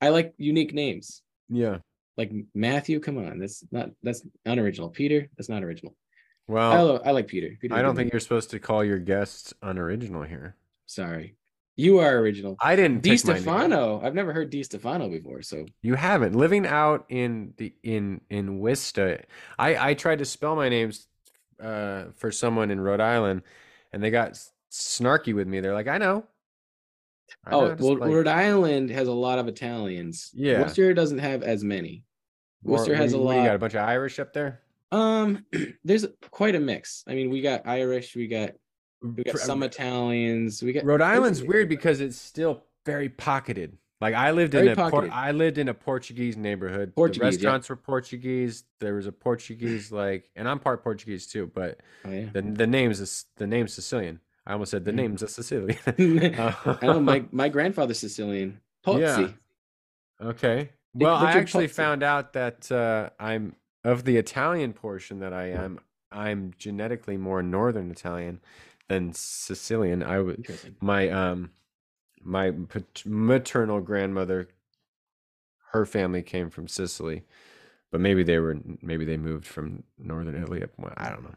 I like unique names. yeah Like Matthew, come on, that's not that's unoriginal. Peter, that's not original. I, well lo- I like Peter. Peter's i don't think name. you're supposed to call your guests unoriginal here Sorry, you are original. i didn't Di. Stefano. I've never heard Di Stefano before. So You haven't living out in the in in Wista. I I tried to spell my names uh for someone in Rhode Island, and they got snarky with me. They're like, "I know." I know oh well, Rhode Island has a lot of Italians. Yeah. Worcester doesn't have as many. Or- Worcester has what a lot. you- what do You lot. got a bunch of Irish up there. Um, [clears throat] there's quite a mix. I mean, we got Irish, we got we got some Italians, we got Rhode Island's weird because it's still very pocketed. Like I lived in Very a Por- I lived in a Portuguese neighborhood. Portuguese, the yeah. restaurants were Portuguese. There was a Portuguese like, and I'm part Portuguese too. But Oh yeah. the the name's the name's Sicilian. I almost said the Mhm. name's a Sicilian. [laughs] I know [laughs] my my grandfather's Sicilian. Pozzi. Yeah. Okay. Well, I actually Pozzi. found out that uh, I'm of the Italian portion that I am. I'm genetically more Northern Italian than Sicilian. I would my um my maternal grandmother, her family came from Sicily, but maybe they were maybe they moved from Northern Italy. Up, I don't know.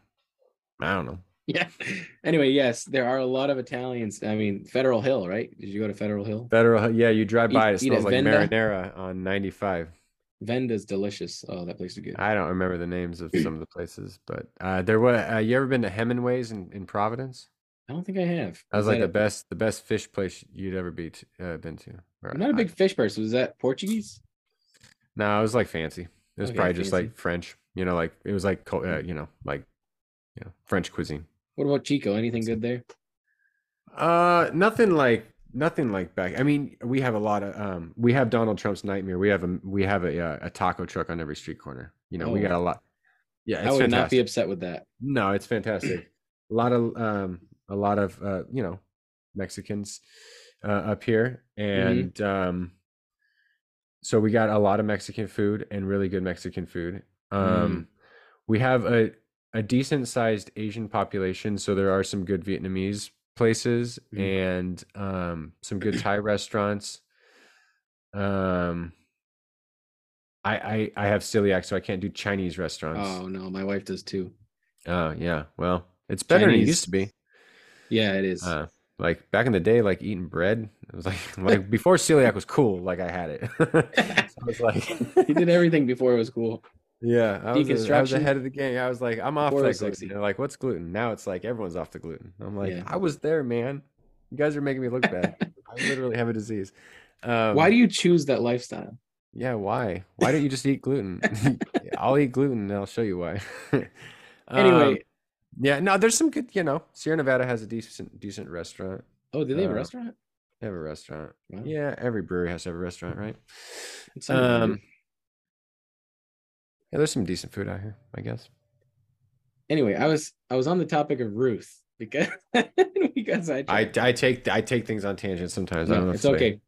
I don't know. Yeah. [laughs] Anyway, yes, there are a lot of Italians. I mean, Federal Hill, right? Did you go to Federal Hill? Federal, yeah, you drive by, it eat at smells like marinara on 95. Venda's delicious. Oh, that place is good. I don't remember the names of [clears throat] some of the places, but uh, there was. Uh, you ever been to Hemingway's in, in Providence? I don't think I have. That was like that the a- best, the best fish place you'd ever be to, uh, been to. or I'm not a big fish person. Was that Portuguese? No, it was like fancy. It was Okay, probably just fancy. like French. You know, like it was like co- uh, you know, like you know, French cuisine. What about Chico? Anything good there? Uh, nothing like nothing like back. I mean, we have a lot of um, we have Donald Trump's nightmare. We have a we have a uh, a taco truck on every street corner. You know, we Oh. got a lot. Yeah, I would not be upset with that. No, it's fantastic. a lot of um, a lot of uh, you know, Mexicans uh, up here, and um, so we got a lot of Mexican food and really good Mexican food. Um, we have a a decent sized Asian population, so there are some good Vietnamese places Mm. and um, some good Thai restaurants. Um, I, I I have celiac, so I can't do Chinese restaurants. Oh no, my wife does too. Oh yeah. Well, it's better than it used to be. Yeah, it is. Uh, like back in the day, like eating bread. It was like [laughs] like before celiac was cool. Like I had it. [laughs] so I was like, [laughs] he did everything before it was cool. Yeah, I was, a- I was ahead of the game. I was like, I'm off Before it that was gluten. They're like, what's gluten? Now it's like everyone's off the gluten. I'm like, Yeah. I was there, man. You guys are making me look bad. I literally have a disease. Um, Why do you choose that lifestyle? Yeah, why? Why don't you just eat gluten? [laughs] I'll eat gluten and I'll show you why. [laughs] Anyway, Um, yeah, no, there's some good, you know, Sierra Nevada has a decent decent restaurant. oh, do they have a uh, restaurant? They have a restaurant. Wow. Yeah, every brewery has to have a restaurant, right? Um Yeah, there's some decent food out here, I guess. anyway, I was I was on the topic of Ruth because [laughs] because I I I take I take things on tangents sometimes. I don't no, know it's okay.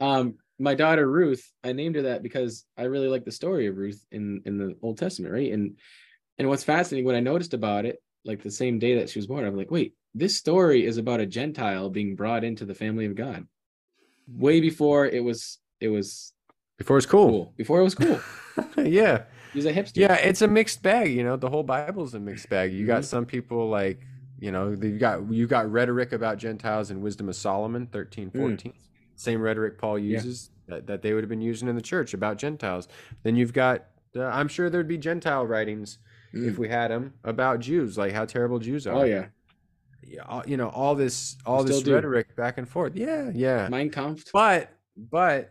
Um, my daughter Ruth, I named her that because I really like the story of Ruth in in the Old Testament, right? And and what's fascinating what I noticed about it, like the same day that she was born, I'm like, wait, this story is about a Gentile being brought into the family of God, way before it was it was before it's cool. cool. Before it was cool, [laughs] yeah. He was a hipster. Yeah, it's a mixed bag. You know, the whole Bible's a mixed bag. You got Mhm. some people like, you know, you've got you got rhetoric about Gentiles and Wisdom of Solomon 13, 14. Same rhetoric Paul Yeah. uses that, that they would have been using in the church about Gentiles. Then you've got, uh, I'm sure there'd be Gentile writings if Mm. we had them about Jews, like how terrible Jews are. Oh yeah, Yeah, you know, all this, all this do. rhetoric back and forth. Yeah, yeah. Mein Kampf. But but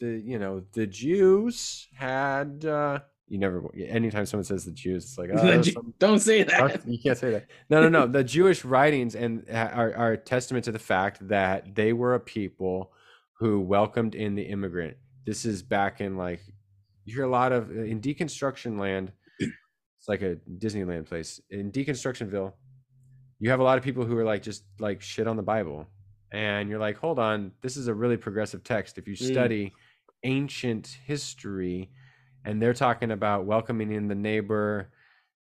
the you know the Jews had uh you never anytime someone says the Jews it's like [laughs] oh, some- Don't say that. you can't say that. No no no. The Jewish writings and uh, are, are a testament to the fact that they were a people who welcomed in the immigrant. This is back in like you hear a lot of in deconstruction land it's like a Disneyland place. In deconstructionville you have a lot of people who are like just like shit on the Bible. And you're like hold on. This is a really progressive text. If you Mm. study ancient history and they're talking about welcoming in the neighbor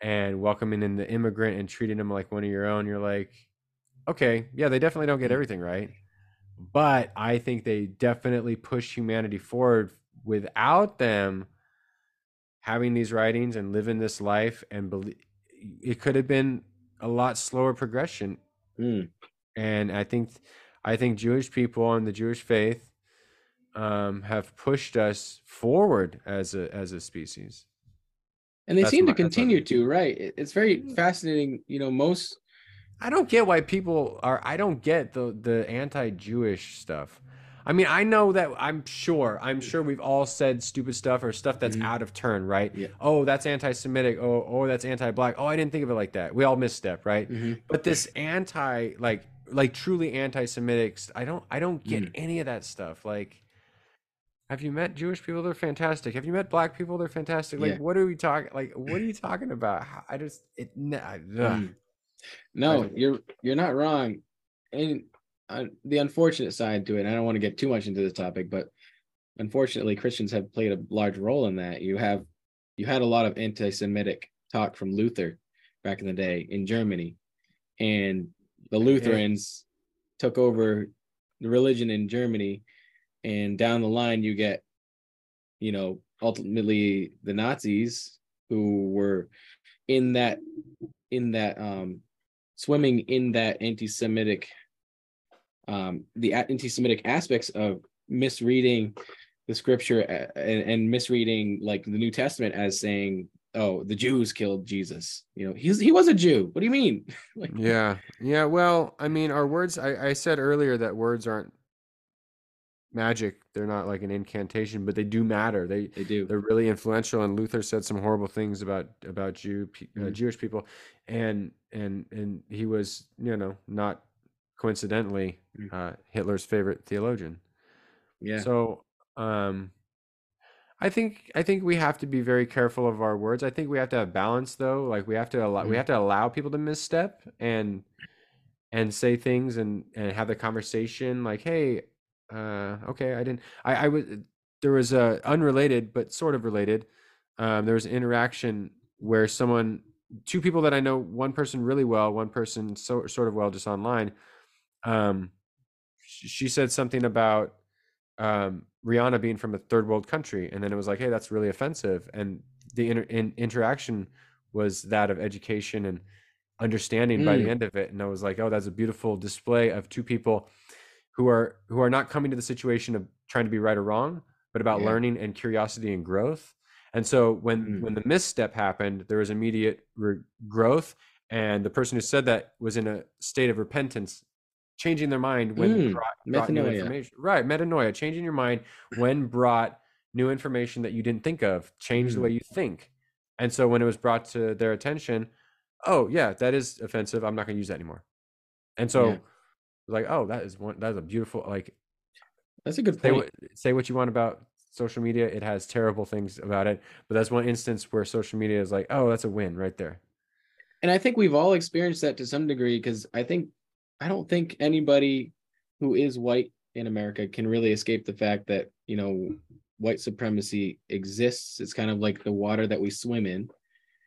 and welcoming in the immigrant and treating them like one of your own you're like okay yeah they definitely don't get Mm. everything right but i think they definitely push humanity forward without them having these writings and living this life and believe it could have been a lot slower progression Mm. and I think I think Jewish people and the Jewish faith um, have pushed us forward as a as a species. And they That's seem my- to continue to, right? It's very fascinating. You know, most I don't get why people are. I don't get the the anti-Jewish stuff. I mean, I know that I'm sure. I'm sure we've all said stupid stuff or stuff that's Mhm. out of turn, right? Yeah. Oh, that's anti-Semitic. Oh, oh, that's anti-black. Oh, I didn't think of it like that. We all misstep, right? Mhm. But this anti, like, like truly anti-Semitic. I don't. I don't get Mm. any of that stuff. Like, have you met Jewish people? They're fantastic. Have you met black people? They're fantastic. Like, Yeah. what are we talking? Like, what are you talking about? I just it. n- I- ugh. Mm. No, you're you're not wrong. And uh, the unfortunate side to it, I don't want to get too much into this topic, but unfortunately, Christians have played a large role in that. You have you had a lot of anti-Semitic talk from Luther back in the day in Germany, and the Lutherans took over the religion in Germany, and down the line you get, you know, ultimately the Nazis who were in that in that um swimming in that anti-Semitic um the anti-Semitic aspects of misreading the scripture and, and misreading like the New Testament as saying, oh, the Jews killed Jesus. You know, he's he was a Jew. What do you mean? [laughs] like Yeah. Yeah. Well, I mean, our words, I, I said earlier that words aren't magic. They're not like an incantation, but they do matter. They, they do. they're really influential. And Luther said some horrible things about, about Jew, uh, Mhm. Jewish people. And, and, and he was, you know, not coincidentally, Mm. uh, Hitler's favorite theologian. Yeah. So, um, I think I think we have to be very careful of our words. I think we have to have balance, though. Like we have to allow we Mhm. have to allow people to misstep and and say things and and have the conversation. Like, hey, uh, okay, I didn't. I I was there was a unrelated but sort of related. Um, there was an interaction where someone, two people that I know, one person really well, one person so sort of well, just online. Um, she said something about um, Rihanna being from a third world country, and then it was like, hey, that's really offensive, and the inter- in, interaction was that of education and understanding by the Mm. end of it, and I was like, oh, that's a beautiful display of two people who are who are not coming to the situation of trying to be right or wrong, but about Yeah. learning and curiosity and growth. And so when Mm. when the misstep happened, there was immediate re- growth, and the person who said that was in a state of repentance, changing their mind when Mm, brought, brought new information. Right, metanoia, changing your mind when brought new information that you didn't think of, change the Mm. way you think. And so when it was brought to their attention, oh yeah, that is offensive. I'm not going to use that anymore. And so Yeah. Like, oh, that is one that's a beautiful like That's a good say point. what say what you want about social media. It has terrible things about it, but that's one instance where social media is like, oh, that's a win right there. And I think we've all experienced that to some degree because I think I don't think anybody who is white in America can really escape the fact that, you know, white supremacy exists. It's kind of like the water that we swim in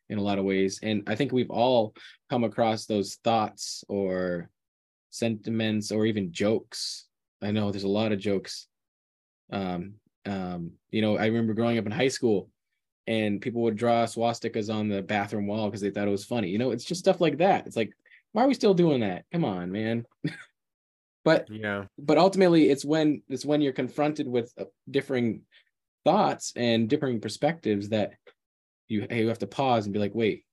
in a lot of ways. And I think we've all come across those thoughts or sentiments or even jokes. I know there's a lot of jokes. Um, um, you know, I remember growing up in high school and people would draw swastikas on the bathroom wall because they thought it was funny. You know, it's just stuff like that. It's like, why are we still doing that? Come on, man. [laughs] but Yeah. but ultimately, it's when it's when you're confronted with uh, differing thoughts and differing perspectives that you you have to pause and be like, wait,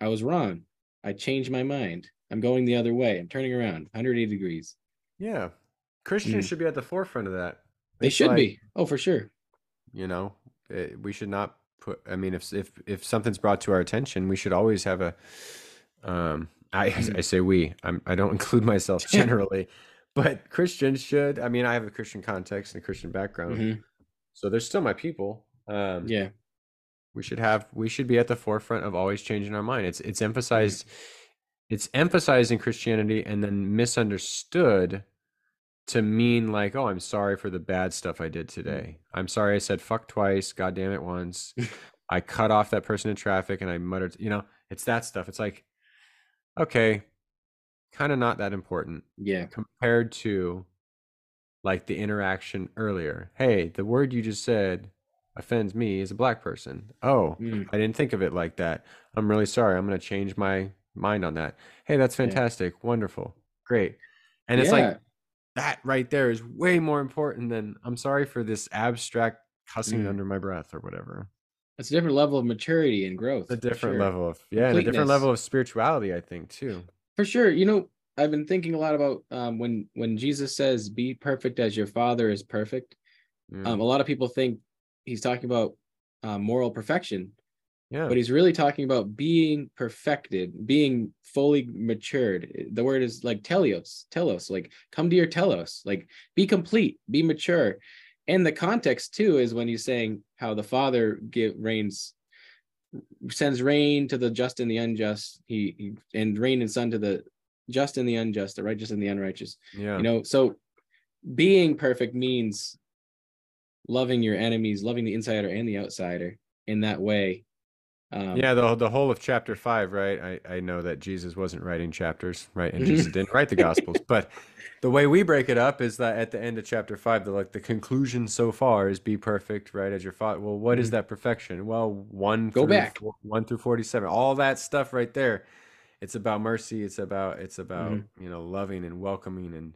I was wrong. I changed my mind. I'm going the other way. I'm turning around 180 degrees. Yeah. Christians Mm. should be at the forefront of that. They It's should like, be. Oh, for sure. You know, eh, we should not put. I mean, if if if something's brought to our attention, we should always have a. Um, I Mm. I say we. I'm I don't [laughs] include myself generally, but Christians should. I mean, I have a Christian context and a Christian background, Mhm. so they're still my people. Um, Yeah. we should have we should be at the forefront of always changing our mind it's it's emphasized it's emphasized in christianity and then misunderstood to mean like oh i'm sorry for the bad stuff i did today i'm sorry i said fuck twice god damn it once [laughs] i cut off that person in traffic and i muttered you know it's that stuff it's like okay kind of not that important Yeah. compared to like the interaction earlier. Hey, the word you just said offends me as a black person. Oh, Mm. I didn't think of it like that. I'm really sorry. I'm going to change my mind on that. Hey, that's Yeah. fantastic. Wonderful. Great. And it's Yeah. like that right there is way more important than I'm sorry for this abstract cussing Mm. under my breath or whatever. It's a different level of maturity and growth. A different sure. level of yeah, and a different level of spirituality, I think, too. For sure. You know, I've been thinking a lot about um, when when Jesus says, "Be perfect as your Father is perfect." Mm. Um, a lot of people think he's talking about uh, moral perfection, yeah. but he's really talking about being perfected, being fully matured. The word is like teleos, telos, like come to your telos, like be complete, be mature. And the context too is when he's saying how the Father give rains sends rain to the just and the unjust. He, he and rain and sun to the just and the unjust, the righteous and the unrighteous. yeah. You know, so being perfect means loving your enemies, loving the insider and the outsider in that way. Um, yeah, the the whole of chapter five, right? I, I know that Jesus wasn't writing chapters, right? And. Jesus [laughs] didn't write the Gospels, but the way we break it up is that at the end of chapter five, the like the conclusion so far is be perfect, right? As your father. Well, what is Mhm. that perfection? Well, one Go through back. four- one through forty seven, all that stuff right there. It's about mercy. It's about it's about Mm-hmm. you know loving and welcoming and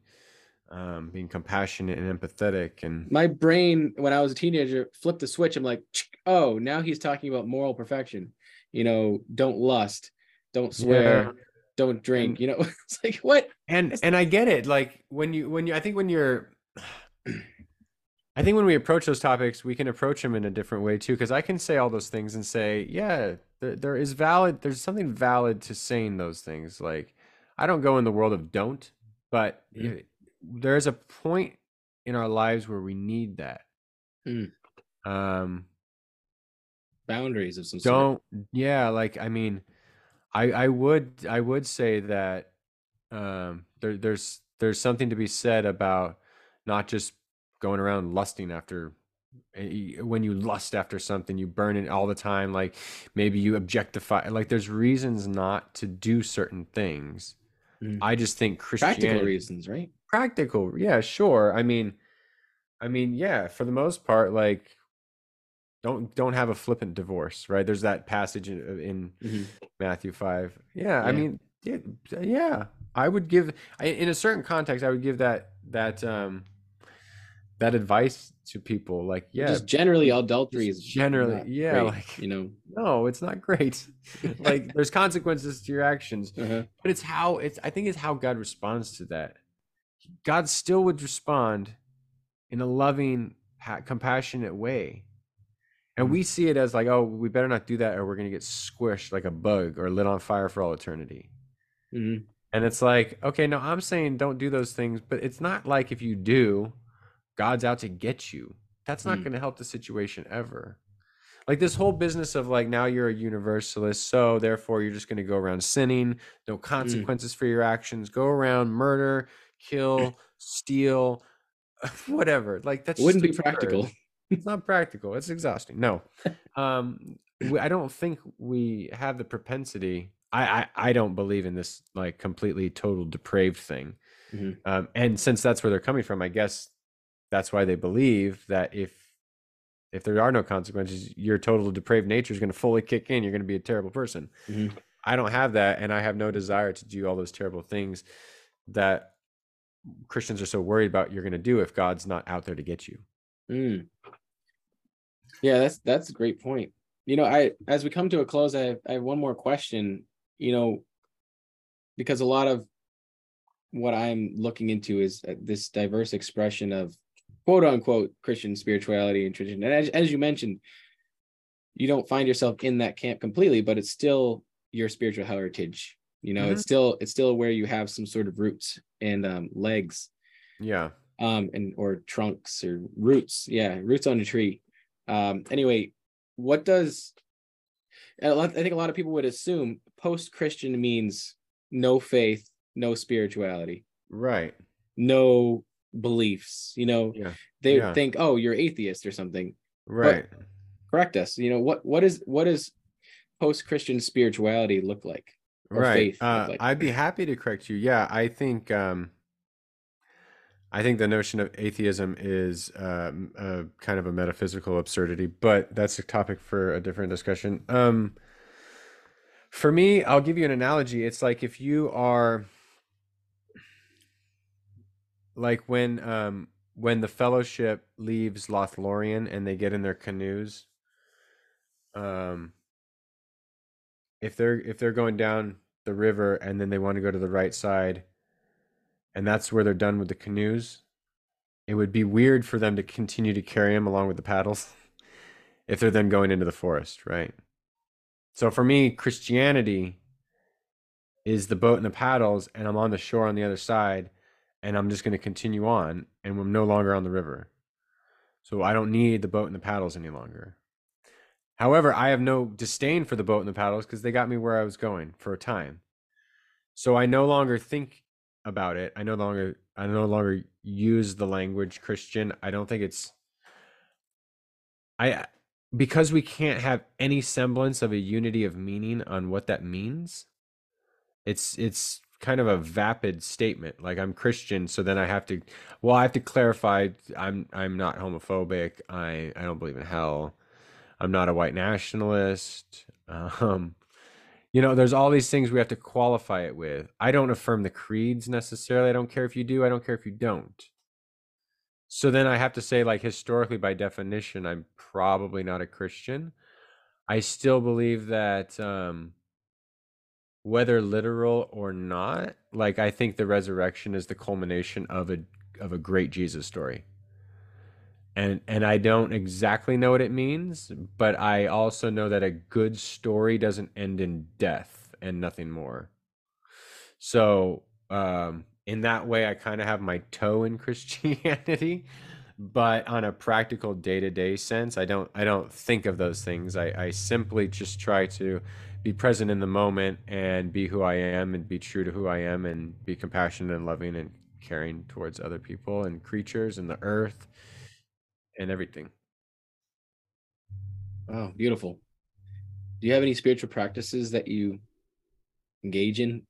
um, being compassionate and empathetic and my brain when I was a teenager flipped the switch. I'm like, oh, now he's talking about moral perfection. You know, don't lust, don't swear, Yeah. don't drink. And- you know, [laughs] it's like what? and and I get it. Like when you when you I think when you're I think when we approach those topics, we can approach them in a different way too. Because I can say all those things and say, yeah, there, there is valid. There's something valid to saying those things. Like I don't go in the world of don't, but Mhm. it- there is a point in our lives where we need that. Mm. Um, Boundaries of some sort. don't yeah like i mean i i would i would say that um there there's there's something to be said about not just going around lusting after eh, when you lust after something you burn it all the time like maybe you objectify like there's reasons not to do certain things Mm. i just think Practical reasons, right? Practical yeah sure i mean I mean, yeah, for the most part, like don't don't have a flippant divorce, right? There's that passage in, uh, in Mhm. Matthew five. Yeah, I mean, yeah, yeah, I would give I, in a certain context, I would give that that um that advice to people. Like, yeah, Just generally, adultery is generally, yeah, great, like you know. [laughs] no, it's not great. [laughs] like, there's consequences to your actions [laughs] Uh-huh. but it's how it's i think it's how god responds to that god still would respond in a loving compassionate way. And we see it as like oh we better not do that or we're going to get squished like a bug or lit on fire for all eternity. Mhm. and it's like okay no i'm saying don't do those things but it's not like if you do god's out to get you. That's not Mm. going to help the situation ever. Like this whole business of like now you're a universalist so therefore you're just going to go around sinning no consequences for your actions go around murder kill steal [laughs] whatever like that's Wouldn't be practical. it's not practical it's exhausting no [laughs] um we, i don't think we have the propensity I, I i don't believe in this like completely total depraved thing Mhm. um and since that's where they're coming from i guess that's why they believe that if if there are no consequences your total depraved nature is going to fully kick in you're going to be a terrible person Mhm. i don't have that and i have no desire to do all those terrible things that christians are so worried about you're going to do if god's not out there to get you Mm. Yeah, that's that's a great point. You know, I as we come to a close, I have, I have one more question. You know, because a lot of what I'm looking into is uh, this diverse expression of quote unquote Christian spirituality and tradition. And as, as you mentioned, you don't find yourself in that camp completely, but it's still your spiritual heritage. You know, it's still it's still where you have some sort of roots and um, legs. Yeah. Um and or trunks or roots. Yeah roots on a tree. Um anyway what does i think a lot of people would assume post-christian means no faith no spirituality. Right. No beliefs you know? Yeah. They Yeah. think oh you're atheist or something. Right. correct us you know what what is what does post-christian spirituality look like right uh, like? i'd be happy to correct you yeah i think um i think the notion of atheism is um a kind of a metaphysical absurdity but that's a topic for a different discussion um for me i'll give you an analogy it's like if you are like when um when the fellowship leaves lothlorien and they get in their canoes um if they're if they're going down the river and then they want to go to the right side and that's where they're done with the canoes it would be weird for them to continue to carry them along with the paddles [laughs] if they're then going into the forest right? So for me christianity is the boat and the paddles and i'm on the shore on the other side and i'm just going to continue on and i'm no longer on the river. So i don't need the boat and the paddles any longer However, I have no disdain for the boat and the paddles because they got me where I was going for a time. So I no longer think about it. I no longer I no longer use the language Christian. I don't think it's I uh, because we can't have any semblance of a unity of meaning on what that means. It's it's kind of a vapid statement. Like I'm Christian, so then I have to well, I have to clarify I'm I'm not homophobic. I I don't believe in hell. I'm not a white nationalist. [laughs] Um, you know, there's all these things we have to qualify it with. I don't affirm the creeds necessarily. I don't care if you do. I don't care if you don't. So then I have to say, like, historically, by definition, I'm probably not a Christian. I still believe that, um, whether literal or not, like, I think the resurrection is the culmination of a of a great Jesus story and and I don't exactly know what it means, but I also know that a good story doesn't end in death and nothing more. So, um, in that way, I kind of have my toe in [laughs] Christianity, but on a practical day to day sense, I don't I don't think of those things. I, I simply just try to be present in the moment and be who I am and be true to who I am and be compassionate and loving and caring towards other people and creatures and the earth and everything. Wow, beautiful. Do you have any spiritual practices that you engage in?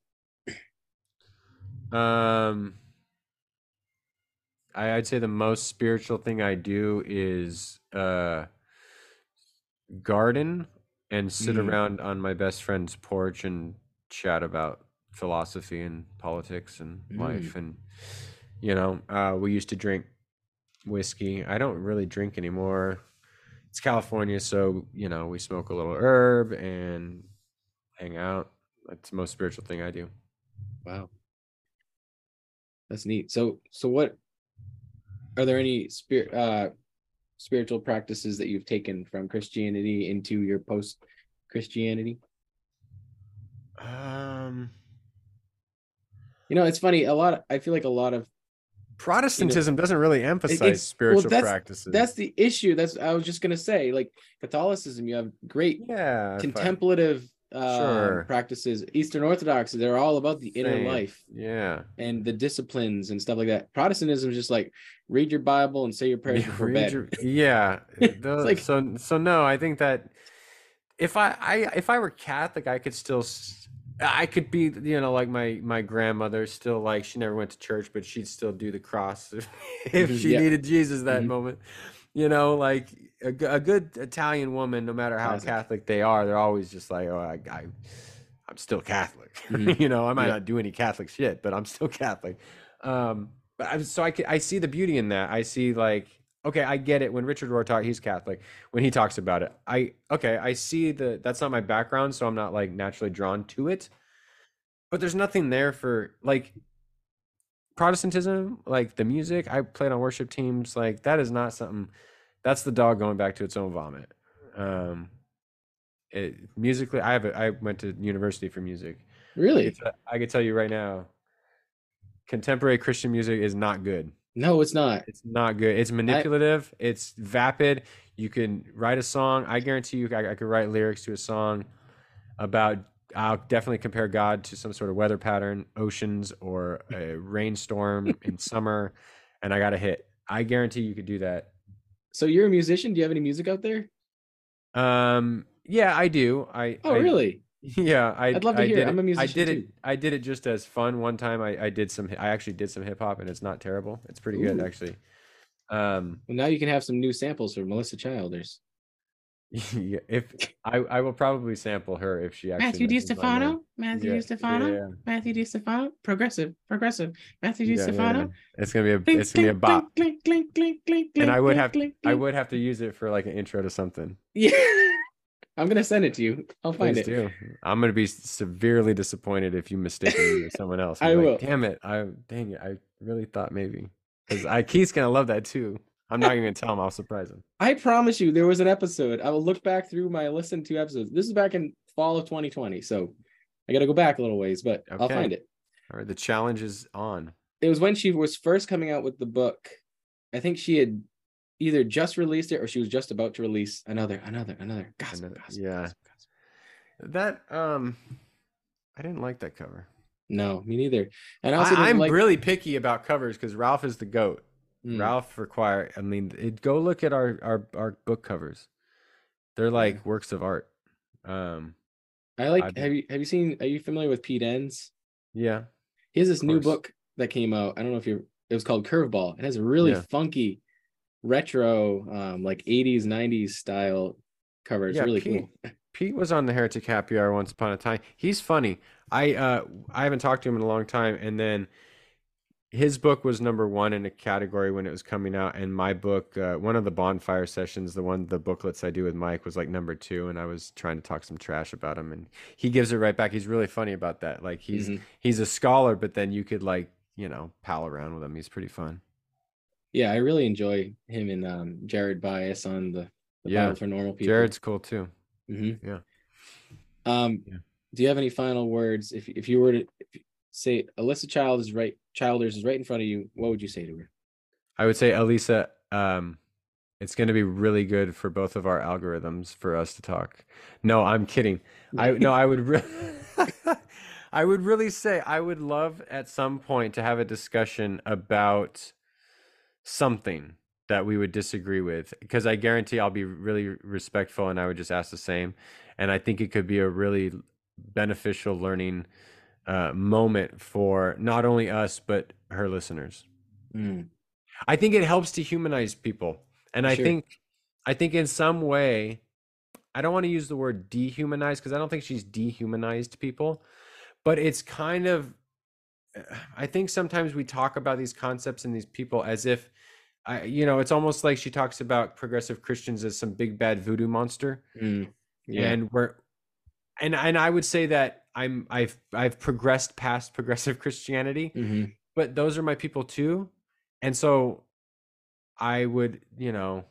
Um, I, I'd say the most spiritual thing I do is uh, garden and sit Mm. around on my best friend's porch and chat about philosophy and politics and Mm. life. And, you know, uh, we used to drink whiskey. I don't really drink anymore. It's California, so, you know, we smoke a little herb and hang out. That's the most spiritual thing I do. Wow. That's neat. So so what are there any spirit uh spiritual practices that you've taken from Christianity into your post Christianity? Um, You know, it's funny, a lot I feel like a lot of Protestantism doesn't really emphasize well, spiritual that's- practices. that's the issue. That's I was just gonna say, like Catholicism, you have great yeah, if I- contemplative uh Sure. practices. Eastern Orthodox, they're all about the inner life yeah. and the disciplines and stuff like that. Protestantism is just like read your Bible and say your prayers Yeah, before bed. your- yeah. tho- [laughs] like- so so no, I think that if I, I if I were Catholic, I could still I could be you know like my my grandmother still like she never went to church, but she'd still do the cross [laughs] if, if Mhm, she yeah. needed Jesus that Mhm. moment. You know, like a, a, good Italian woman, no matter how Classic. Catholic they are, they're always just like, oh, I, I I'm still Catholic. Mhm. [laughs] you know, I might Yeah. not do any Catholic shit, but I'm still [laughs] Catholic. Um, but I, so I, I see the beauty in that. I see like, okay, I get it. When Richard Rohr he's Catholic. When he talks about it, I okay, I see the that's not my background, so I'm not like naturally drawn to it. But there's nothing there for like Protestantism, like the music. I played on worship teams. Like that is not something. That's the dog going back to its own vomit. Um, it, musically, I have a, I went to university for music. I Really? could, I could tell you right now, contemporary Christian music is not good. No, it's not. It's not good. It's manipulative. it's vapid. You can write a song. I guarantee you, I, I could write lyrics to a song about. I'll definitely compare God to some sort of weather pattern, oceans, or a rainstorm [laughs] in summer, and I got a hit. I guarantee you could do that. So you're a musician? Do you have any music out there? Um, yeah, I do. I Oh, I- really? Yeah, I, I'd love to I hear it. did I'm a musician I did too. it. I did it just as fun. One time, I, I did some. I actually did some hip hop, and it's not terrible. It's pretty good, actually. Um, Well, now you can have some new samples for Alisa Childers. [laughs] yeah, if I, I will probably sample her if she actually Matthew Di mentions my name. Stefano, Matthew Yeah, Distefano, yeah, Matthew Distefano, progressive, progressive, Matthew yeah, yeah, Stefano. yeah. It's gonna be a Clink, it's gonna be a bop, clink, clink, clink, clink, and I would have I would have to use it for like an intro to something. Yeah. I'm gonna send it to you. I'll find Please it. do. I'm gonna be severely disappointed if you mistake me with someone else. I I'm like, will. Damn it! I dang it! I really thought maybe because I Keith's gonna love that too. I'm not even gonna tell him. I'll surprise him. I promise you, there was an episode. I will look back through my listened to episodes. This is back in fall of 2020, so I got to go back a little ways, but I'll find it. All right, the challenge is on. It was when she was first coming out with the book. I think she had either just released it or she was just about to release another, another, another. Gossip, Another- gossip, yeah. That um, I didn't like that cover. No, me neither. And I also I, am like. really picky about covers because Ralph is the goat. Mm. Ralph require. I mean, it, go look at our our our book covers. They're like works of art. Um, I like. I've- Have you have you seen? Are you familiar with Pete Enns? yeah, He has this new book that came out. I don't know if you're. It was called Curveball. It has a really Yeah. funky, retro, um, like '80s '90s style cover. It's Yeah, really Pete- cool. Pete was on the Heretic Happy Hour once upon a time. He's funny. I uh I haven't talked to him in a long time, and then his book was number one in a category when it was coming out, and my book, uh, one of the bonfire sessions, the one the booklets I do with Mike was like number two, and I was trying to talk some trash about him, and he gives it right back. He's really funny about that. Like he's Mhm. he's a scholar, but then you could like you know pal around with him. He's pretty fun. Yeah, I really enjoy him and um, Jared Byas on the, the Yeah, Bible for Normal People. Jared's cool too. hmm Yeah. Um, Yeah. do you have any final words? If if you were to say Alisa Child is right, Childers is right in front of you, what would you say to her? I would say, Alisa, um, it's going to be really good for both of our algorithms for us to talk. No, I'm kidding. I no, I would re- [laughs] I would really say I would love at some point to have a discussion about something that we would disagree with because I guarantee I'll be really respectful and I would just ask the same. And I think it could be a really beneficial learning uh, moment for not only us but her listeners. Mm. I think it helps to humanize people. And I Sure. think I think in some way I don't want to use the word dehumanize because I don't think she's dehumanized people, but it's kind of I think sometimes we talk about these concepts and these people as if I you know, it's almost like she talks about progressive Christians as some big bad voodoo monster Mm, yeah. and we're and and I would say that I'm I've I've progressed past progressive [laughs] Christianity Mhm. but those are my people too and so i would you know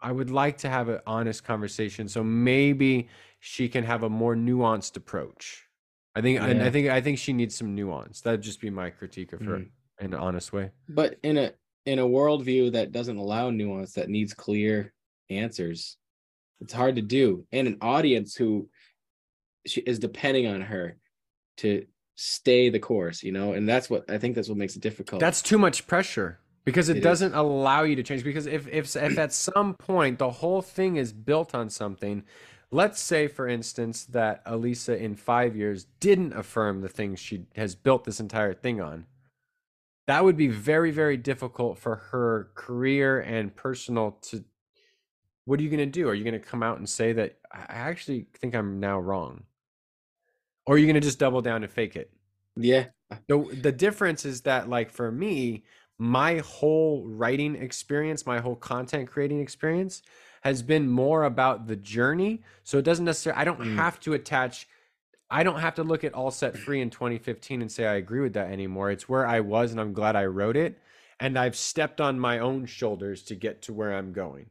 i would like to have an honest conversation so maybe she can have a more nuanced approach i think and i Yeah. think i think she needs some nuance that'd just be my critique of her Mhm. in an honest way But in a in a worldview that doesn't allow nuance, that needs clear answers, it's hard to do. And an audience who she is depending on her to stay the course, you know, and that's what I think that's what makes it difficult. that's too much pressure because it, It is. doesn't allow you to change because if if if at some point the whole thing is built on something let's say for instance that Alisa in 5 years didn't affirm the things she has built this entire thing on. That would be very very difficult for her career and personal to what are you going to do? Are you going to come out and say that i actually think i'm now wrong. Or are you going to just double down and fake it? Yeah. the the difference is that like for me, my whole writing experience, my whole content creating experience has been more about the journey. So it doesn't necessarily I don't Mm. have to attach I don't have to look at All Set Free in 2015 and say I agree with that anymore. It's where I was and I'm glad I wrote it and I've stepped on my own shoulders to get to where I'm going.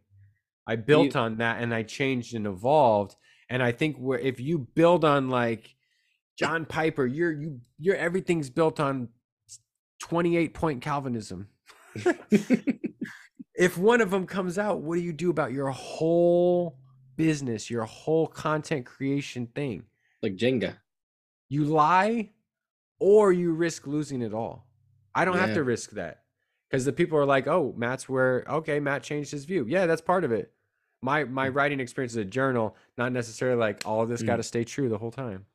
I built on that and I changed and evolved and I think where if you build on like John Piper, you're you you're everything's built on 28 point Calvinism. [laughs] [laughs] if one of them comes out, what do you do about your whole business, your whole content creation thing? like Jenga. You lie or you risk losing it all. I don't have to risk that because the people are like, "Oh, Matt's where okay, Matt changed his view." Yeah, that's part of it. My my writing experience is a journal, not necessarily like all of this Mm. got to stay true the whole time.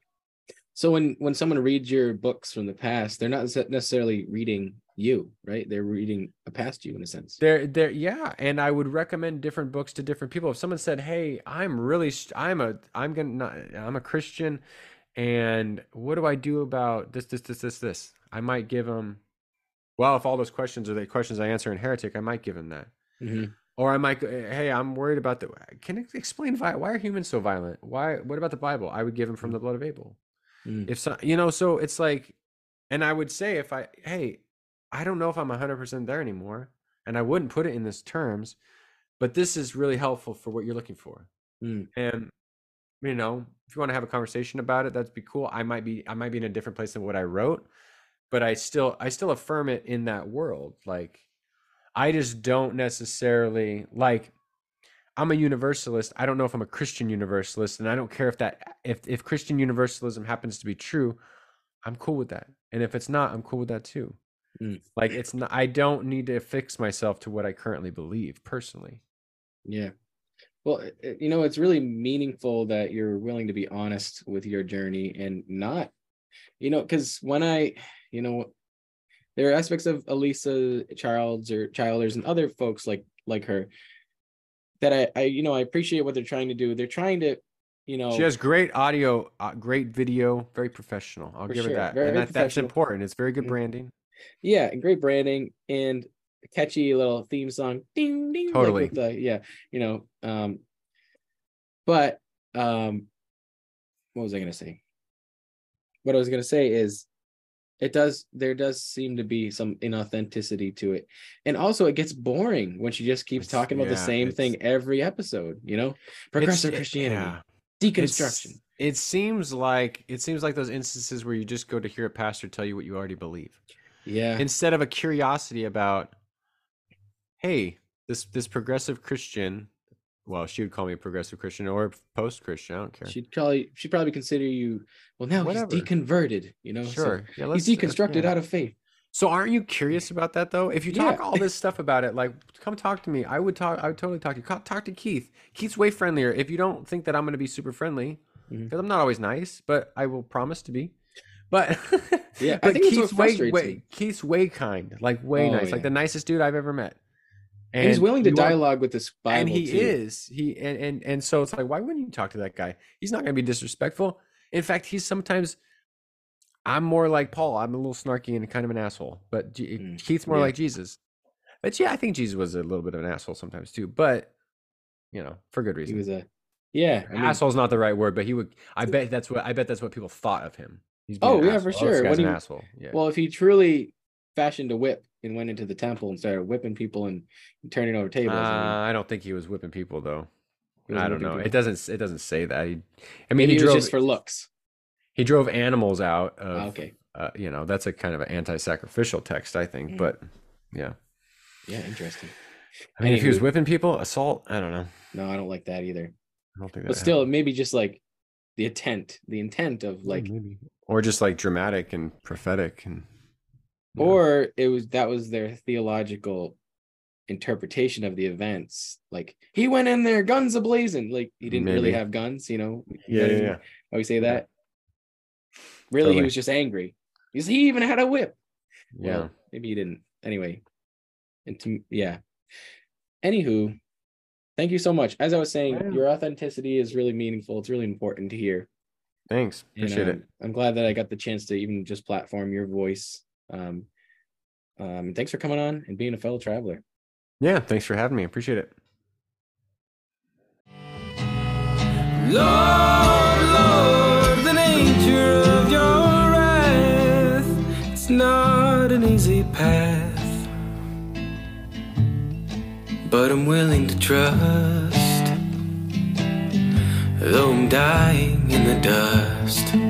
So when when someone reads your books from the past, they're not necessarily reading you, right? They're reading a past you in a sense. There, there, yeah, and I would recommend different books to different people. If someone said, "Hey, I'm really, I'm a, I'm gonna, not, I'm a Christian, and what do I do about this, this, this, this, this?" I might give them. Well, if all those questions are the questions I answer in Heretic, I might give them that. Mhm. Or I might, hey, I'm worried about the. Can you explain vi- why are humans so violent? Why? What about the Bible? I would give him from the blood of Abel. Mm. If so, you know, so it's like, and I would say if I, hey, I don't know if I'm 100% there anymore, and I wouldn't put it in this terms, but this is really helpful for what you're looking for. Mm. And you know, if you want to have a conversation about it, that'd be cool. I might be, I might be in a different place than what I wrote, but I still, I still affirm it in that world. Like, I just don't necessarily like. I'm a universalist. I don't know if I'm a Christian universalist, and I don't care if that if if Christian universalism happens to be true, I'm cool with that. And if it's not, I'm cool with that too. Mm. Like it's not I don't need to fix myself to what I currently believe personally. Yeah. Well, it- you know, it's really meaningful that you're willing to be honest with your journey and not, you know, because when I, you know, there are aspects of Alisa Childs or Childers and other folks like like her that I, I, you know, I appreciate what they're trying to do. They're trying to, you know, She has great audio, uh, great video, very professional. I'll give sure. her that. Very and that, that's important. It's very good Mhm. branding. Yeah, and great branding and a catchy little theme song. Ding ding. like Totally. with the, yeah, you know. Um, but um, what was I gonna say? What I was gonna say is, it does. There does seem to be some inauthenticity to it, and also it gets boring when she just keeps It's- talking about the same thing every episode. You know, progressive It's- it- Christianity, yeah. deconstruction. It's- It seems like it seems like those instances where you just go to hear a pastor tell you what you already believe. Yeah, instead of a curiosity about hey this this progressive christian well she would call me a progressive christian or post christian i don't care she'd probably she'd probably consider you. Well, now Whatever. he's deconverted. You know, so sure yeah, he's uh, deconstructed yeah. out of faith. so aren't you curious about that though if you talk Yeah. all this stuff about it like come talk to me i would talk i would totally talk to you talk to keith keith's way friendlier if you don't think that i'm going to be super friendly because i'm not always nice but i will promise to be but [laughs] Yeah, I but think that's Keith's way, way. Keith's way kind, like way Oh, nice, yeah. like the nicest dude I've ever met. And, he's willing to you are- dialogue with this Bible and he too. is he and, and and so it's like why wouldn't you talk to that guy he's not going to be disrespectful in fact he's sometimes i'm more like paul i'm a little snarky and kind of an asshole but G- Mm, keith's more yeah. like jesus but yeah i think jesus was a little bit of an asshole sometimes too but you know for good He reason was a yeah. I mean, asshole's not the right word but he would i bet that's what i bet that's what people thought of him Oh, yeah, for. Oh, sure. an asshole yeah well, if he truly fashioned a whip and went into the temple and started whipping people and turning over uh, tables, I mean, i don't think he was whipping people though i don't know people. it doesn't it doesn't say that he, i mean Maybe he drove just for looks. he drove animals out of Ah, okay. uh, you know that's a kind of an anti-sacrificial text i think Mm. but yeah Yeah, interesting. i mean if he was whipping people assault i don't know No, I don't like that either. i don't think that But still, maybe just like the intent, the intent of like, maybe or just like dramatic and prophetic and you know. or it was that was their theological interpretation of the events. Like he went in there, guns ablazing. Like he didn't really have guns, you know. You know yeah yeah, yeah. How we say Yeah. that? Really, he was just angry. Because he even had a whip. yeah Well, maybe he didn't. Anyway, and to, yeah. Anywho, thank you so much. As I was saying, Yeah. your authenticity is really meaningful. It's really important to hear. Thanks And, appreciate it. I'm glad that I got the chance to even just platform your voice. Um, um, thanks for coming on and being a fellow traveler. yeah thanks for having me appreciate it Lord, Lord, the nature of your wrath. It's not an easy path. But I'm willing to trust. Though I'm dying in the dust.